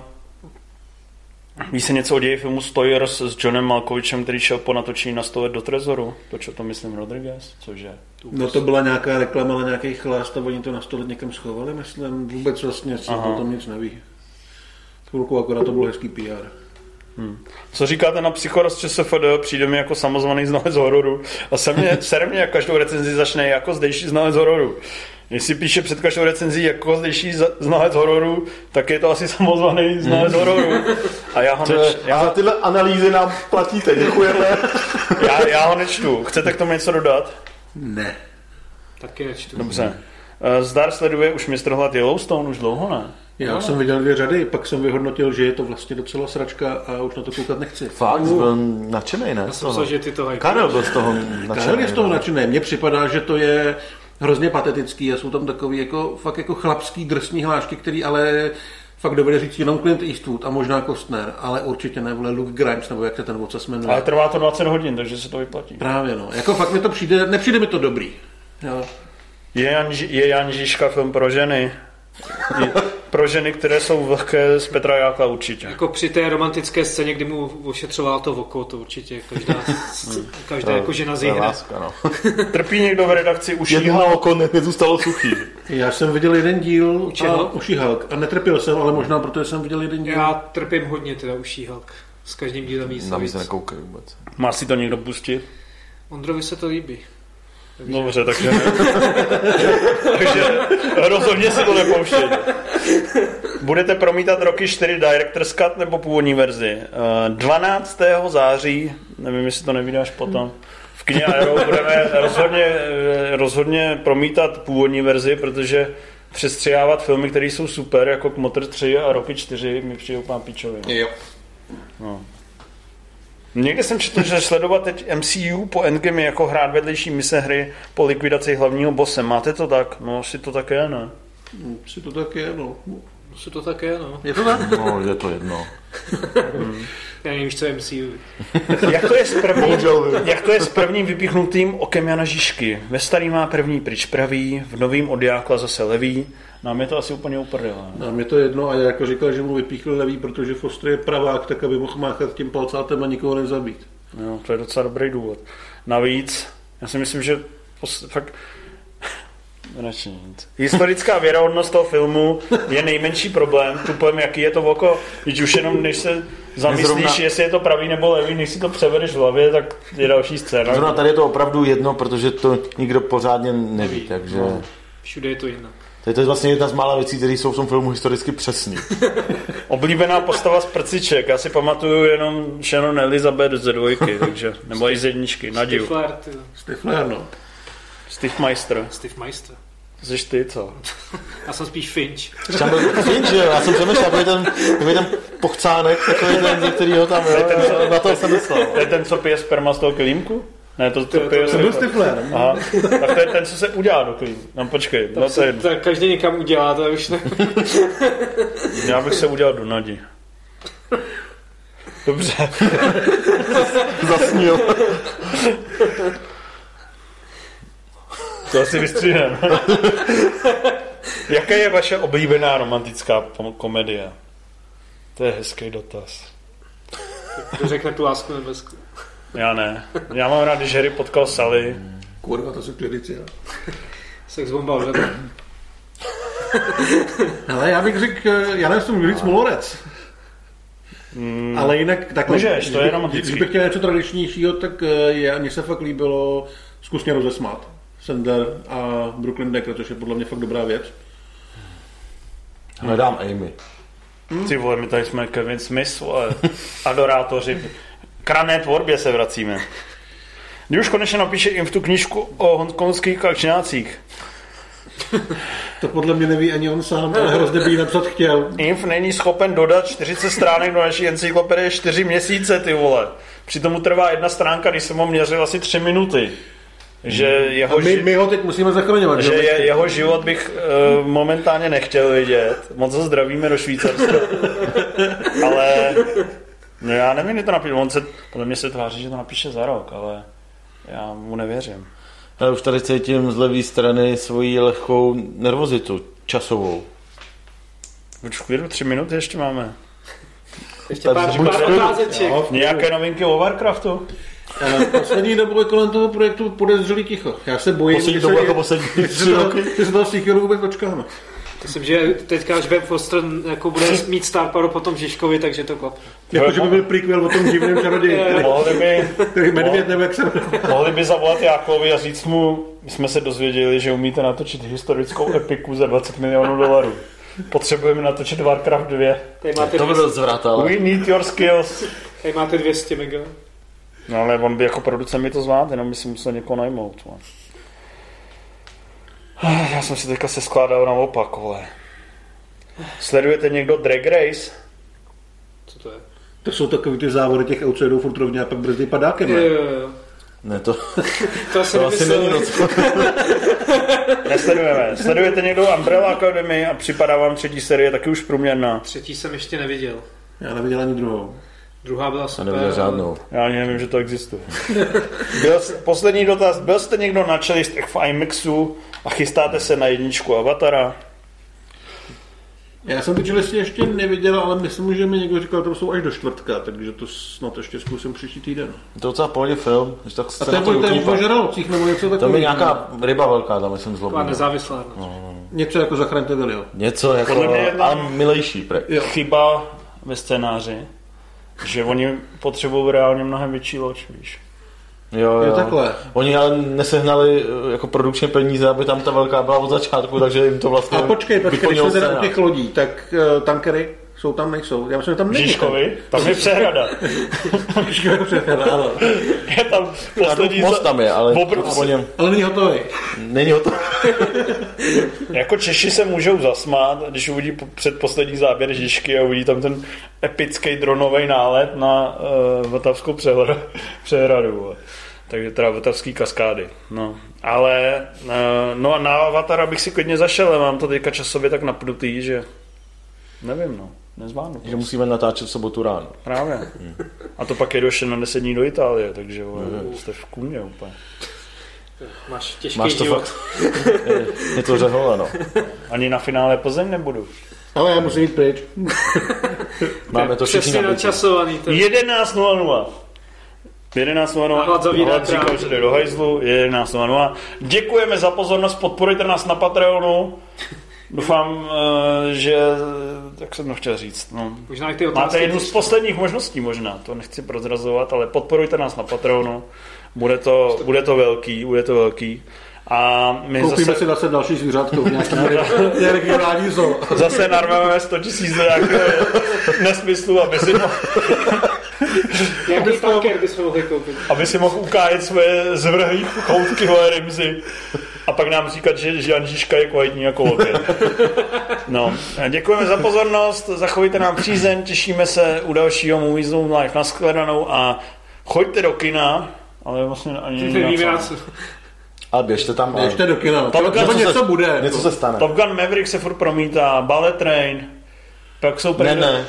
ví se něco o ději filmu Stoyers s Johnem Malkovičem, který šel po natočení na 100 let do Trezoru? To, čo to myslím Rodriguez? Cože? No to byla nějaká reklama na nějaký chlást a oni to na stole někam schovali, myslím. Vůbec vlastně se Aha. o tom nic neví. Chvilku akorát to byl hezký PR. Co říkáte na Psychoros ČSFD? Přijde mi jako samozvaný znalec hororu. A se mě, sere mě, jak každou recenzi začne jako zdejší znalec hororu. Jestli píše před každou recenzí jako zdejší za- znalec hororu, tak je to asi samozvaný znalec hororu. A já ho, neč, je, a za já, tyhle analýzy nám platíte, děkujeme. já, já ho nečtu. Chcete k tomu něco dodat? Ne. Taky nečtu. Dobře. Eh, Zdar sleduje už mistr hlad Yellowstone už dlouho, ne? Já jsem viděl dvě řady, pak jsem vyhodnotil, že je to vlastně docela sračka a už na to koukat nechci. Fakt, byl nadšený, ne? Já jsem myslel, že ty to. Karel byl z toho Karel nadšený. je z toho no. nadšený. Mně připadá, že to je hrozně patetický a jsou tam takový jako, fakt jako chlapský drsný hlášky, který ale fakt dovede říct jenom Clint Eastwood a možná Kostner, ale určitě ne, vole Luke Grimes, nebo jak se ten vocas jmenuje. Ale trvá to 20 hodin, takže se to vyplatí. Právě no, jako fakt mi to přijde, nepřijde mi to dobrý. Jo. Je Jan, je Jan Žižka film pro ženy? Pro ženy, které jsou vlhké z Petra Jákla určitě. Jako při té romantické scéně, kdy mu ošetřovala to oko, to určitě každá, každá jako žena zíhne. láska, no. Trpí někdo v redakci uší Jedno oko ne- nezůstalo suchý. Já jsem viděl jeden díl a, čeho? u She-Hulk a netrpěl jsem, ale možná protože jsem viděl jeden díl. Já trpím hodně teda u She-Hulk. S každým dílem víc. a Na mě víc. se nekoukají vůbec. Má si to někdo pustit? Ondrovi se to líbí. Dobře, takže ne. takže rozhodně si to nepouštět. Budete promítat roky 4 Director's Cut nebo původní verzi? Eh, 12. září, nevím, jestli to nevydáš potom, v Aero budeme rozhodně, eh, rozhodně promítat původní verzi, protože přestřihávat filmy, které jsou super, jako Kmotr 3 a Roky 4, mi přijde úplně pičově. Jo. Někde jsem četl, že sledovat teď MCU po Endgame je jako hrát vedlejší mise hry po likvidaci hlavního bose. Máte to tak? No, asi to tak je, ne? Si to tak je, no. Asi to tak je, no. Je to tak? No, je to jedno. Já nevím, co je MCU. Jak to je s prvním, jak to je s prvním vypíchnutým okem Jana Žižky? Ve starý má první pryč pravý, v novým od Jákla zase levý. Nám je to asi úplně uprdele. Nám je to jedno a já jako říkal, že mu vypíchl levý, protože Foster je pravák, tak aby mohl máchat tím palcátem a nikoho nezabít. Jo, to je docela dobrý důvod. Navíc, já si myslím, že pos, fakt Radši nic. Historická věrohodnost toho filmu je nejmenší problém. Tupem, jaký je to oko. Když už jenom, než se zamyslíš, Zrovna- jestli je to pravý nebo levý, než si to převedeš v hlavě, tak je další scéna. Zrovna tady je to opravdu jedno, protože to nikdo pořádně neví, takže... Všude je to jinak. To je, to je vlastně jedna z mála věcí, které jsou v tom filmu historicky přesný. Oblíbená postava z prciček. Já si pamatuju jenom Shannon Elizabeth ze dvojky, takže, nebo i z jedničky, Nadiu. Stifler, ty, Stifler, no. Steve Meister. Steve Meister. Jsi ty, co? Já jsem spíš Finch. Tam byl Finch, že jo? Já jsem přemýšlel, takový ten, takový ten pochcánek, takový ten, ze kterýho tam, jo, jo, na to jsem myslel. To je ten, co pije sperma z toho klímku? Ne, to, to, to- to To byl Stifler. Aha, tak to je ten, co se udělá do klímu. No počkej, no to je jedno. To každý někam udělá, to už ne. Já bych se udělal do Nadi. Dobře. Zasnil. To asi vystříhneme. Jaká je vaše oblíbená romantická komedie? To je hezký dotaz. To řekne tu lásku nebeskou. Já ne. Já mám rád, když Harry potkal Sally. Kurva, to jsou klinici, jo. Sex bomba webe. Ale já bych řekl, já nevím, jestli můžu říct Molorec. Mm, Ale jinak takhle. Můžeš, to je když- romantický. Když bych chtěl něco tradičnějšího, tak eh, je, mně se fakt líbilo zkusně rozesmát. Sender a Brooklyn Decker, což je podle mě fakt dobrá věc. Hledám Amy. Ty vole, my tady jsme Kevin Smith, vole. Adorátoři. Krané tvorbě se vracíme. Kdy už konečně napíše jim v tu knížku o hongkongských akčňácích. To podle mě neví ani on sám, ale hrozně by jí napsat chtěl. Inf není schopen dodat 40 stránek do naší encyklopedie 4 měsíce, ty vole. Přitom mu trvá jedna stránka, když jsem ho měřil asi 3 minuty. Že jeho, A my, my ho teď musíme zachraňovat. že je, jeho život bych uh, momentálně nechtěl vidět. Moc ho zdravíme do Švýcarska. Ale no já nevím, kdy to napíše. On se, podle mě se tváří, že to napíše za rok, ale já mu nevěřím. Já už tady cítím z levé strany svoji lehkou nervozitu časovou. Už v klidu tři minuty ještě máme. Ještě pár, pár otázeček. Jo, Nějaké novinky o Warcraftu? Ale poslední dobou je kolem toho projektu podezřelý ticho. Já se bojím, Poslední že dobu se, jako poslední tři roky. že se toho vůbec dočkáme. Myslím, že teďka až Ben Foster jako bude mít Star Power po tom Žižkovi, takže to klap. Jako, že by byl prequel o tom divném čaroději. Mohli by, který Medvěd nebo jak se mohli by zavolat Jákovi a říct mu, my jsme se dozvěděli, že umíte natočit historickou epiku za 20 milionů dolarů. Potřebujeme natočit Warcraft 2. Tady máte, To by 200, byl zvrat, ale... We need your skills. tady máte 200 mega. No ale on by jako producent mi to zvládl, jenom by si musel někoho najmout. vole. Já jsem si teďka se skládal naopak, vole. Sledujete někdo Drag Race? Co to je? To jsou takový ty závody těch outsiderů furt rovně a pak brzdí padákem. Jo, Ne? jo, jo. Ne, to, To asi to asi není moc. Nesledujeme. Sledujete někdo Umbrella Academy a připadá vám třetí série taky už průměrná. Třetí jsem ještě neviděl. Já neviděl ani druhou. Druhá byla super. neviděl žádnou. Já ani nevím, že to existuje. Byl, poslední dotaz. Byl jste někdo na čelistech v IMAXu a chystáte se na jedničku Avatara? Já jsem ty čelisti ještě neviděl, ale myslím, že mi někdo říkal, že to jsou až do čtvrtka, takže to snad ještě zkusím příští týden. Je to docela pohodě film, když tak A se to je to to je ukýpat. o žralocích nebo něco Tam je takového. nějaká ryba velká, tam myslím Taková zlobná. nezávislá. Něco jako zachraňte Vilio. Něco jako, ale milejší. Pre. Jo. Chyba ve scénáři, že oni potřebují reálně mnohem větší loď, víš. Jo, jo. Jo, takhle. Oni ale nesehnali eh, jako produkčně peníze, aby tam ta velká byla od začátku, takže jim to vlastně A počkej, počkej, když jsme teda u těch lodí, tak uh, tankery jsou tam, nejsou. Já myslím, že tam není. Žižkovi, tam je přehrada. Žižkovi přehrada, ano. Je tam poslední... Most tam je, ale Obr- po něm Ale není hotový. není o to. Jako Češi se můžou zasmát, když uvidí po- předposlední záběr Žižky a uvidí tam ten epický dronový nálet na uh, Vltavskou přehr- přehradu. vole. Takže teda Vltavský kaskády. No. Ale uh, no a na Avatara bych si klidně zašel, ale mám to teďka časově tak napnutý, že nevím, no. Nezvládnu. Že musíme natáčet v sobotu ráno. Právě. A to pak jedu ještě na 10 dní do Itálie, takže vole, jste v kůmě úplně. Máš těžký Máš to život. fakt. je, je to řehole, no. Ani na finále Plzeň nebudu. Ale já musím jít pryč. Máme to všichni Přesně nabitý. načasovaný. To... 11.00. 11.00. A hlad říkal, že jde do hajzlu. 11.00. Děkujeme za pozornost, podporujte nás na Patreonu. Doufám, eh, že... Jak jsem to chtěl říct? No. Možná ty otázky. Máte jednu z posledních možností možná, to nechci prozrazovat, ale podporujte nás na Patreonu. Bude to, bude to velký, bude to velký. A my Koupíme zase, si zase další zvířátko v nějaký regionální zoo. zase narveme 100 tisíc do nějakého nesmyslu, aby si, mohl, Jaký tanker bychom mohli koupit? aby si mohl ukájet svoje zvrhlý choutky vole rybzy. A pak nám říkat, že Jan Žižka je kvalitní jako opět. No, děkujeme za pozornost, zachovejte nám přízeň, těšíme se u dalšího Movie Zone Live na shledanou a choďte do kina, ale vlastně ani co. co. Ale běžte tam. a Ještě do kina. Top Gun, Třeba co něco se- bude. Něco se stane. Top Gun Maverick se furt promítá, Ballet Train, pak jsou Ne, ne,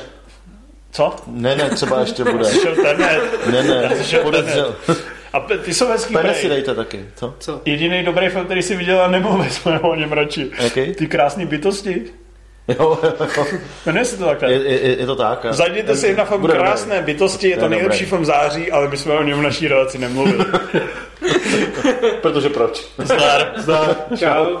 Co? ne, ne, třeba ještě bude. Tenet. Ne, ne, podezřel. A ty jsou hezký Pene si dejte taky, co? Co? Jediný dobrý film, který si viděl a nemluvili jsme o něm radši. Jaký? Ty krásné bytosti. Jo, Jmenuje se to takhle. je, je, je to tak. Zajděte si na film Bude dobrý. Krásné bytosti, je to Je nejlepší dobrý. film září, ale my jsme o něm v naší relaci nemluvili. Protože proč? Zdar. Zdar. Čau.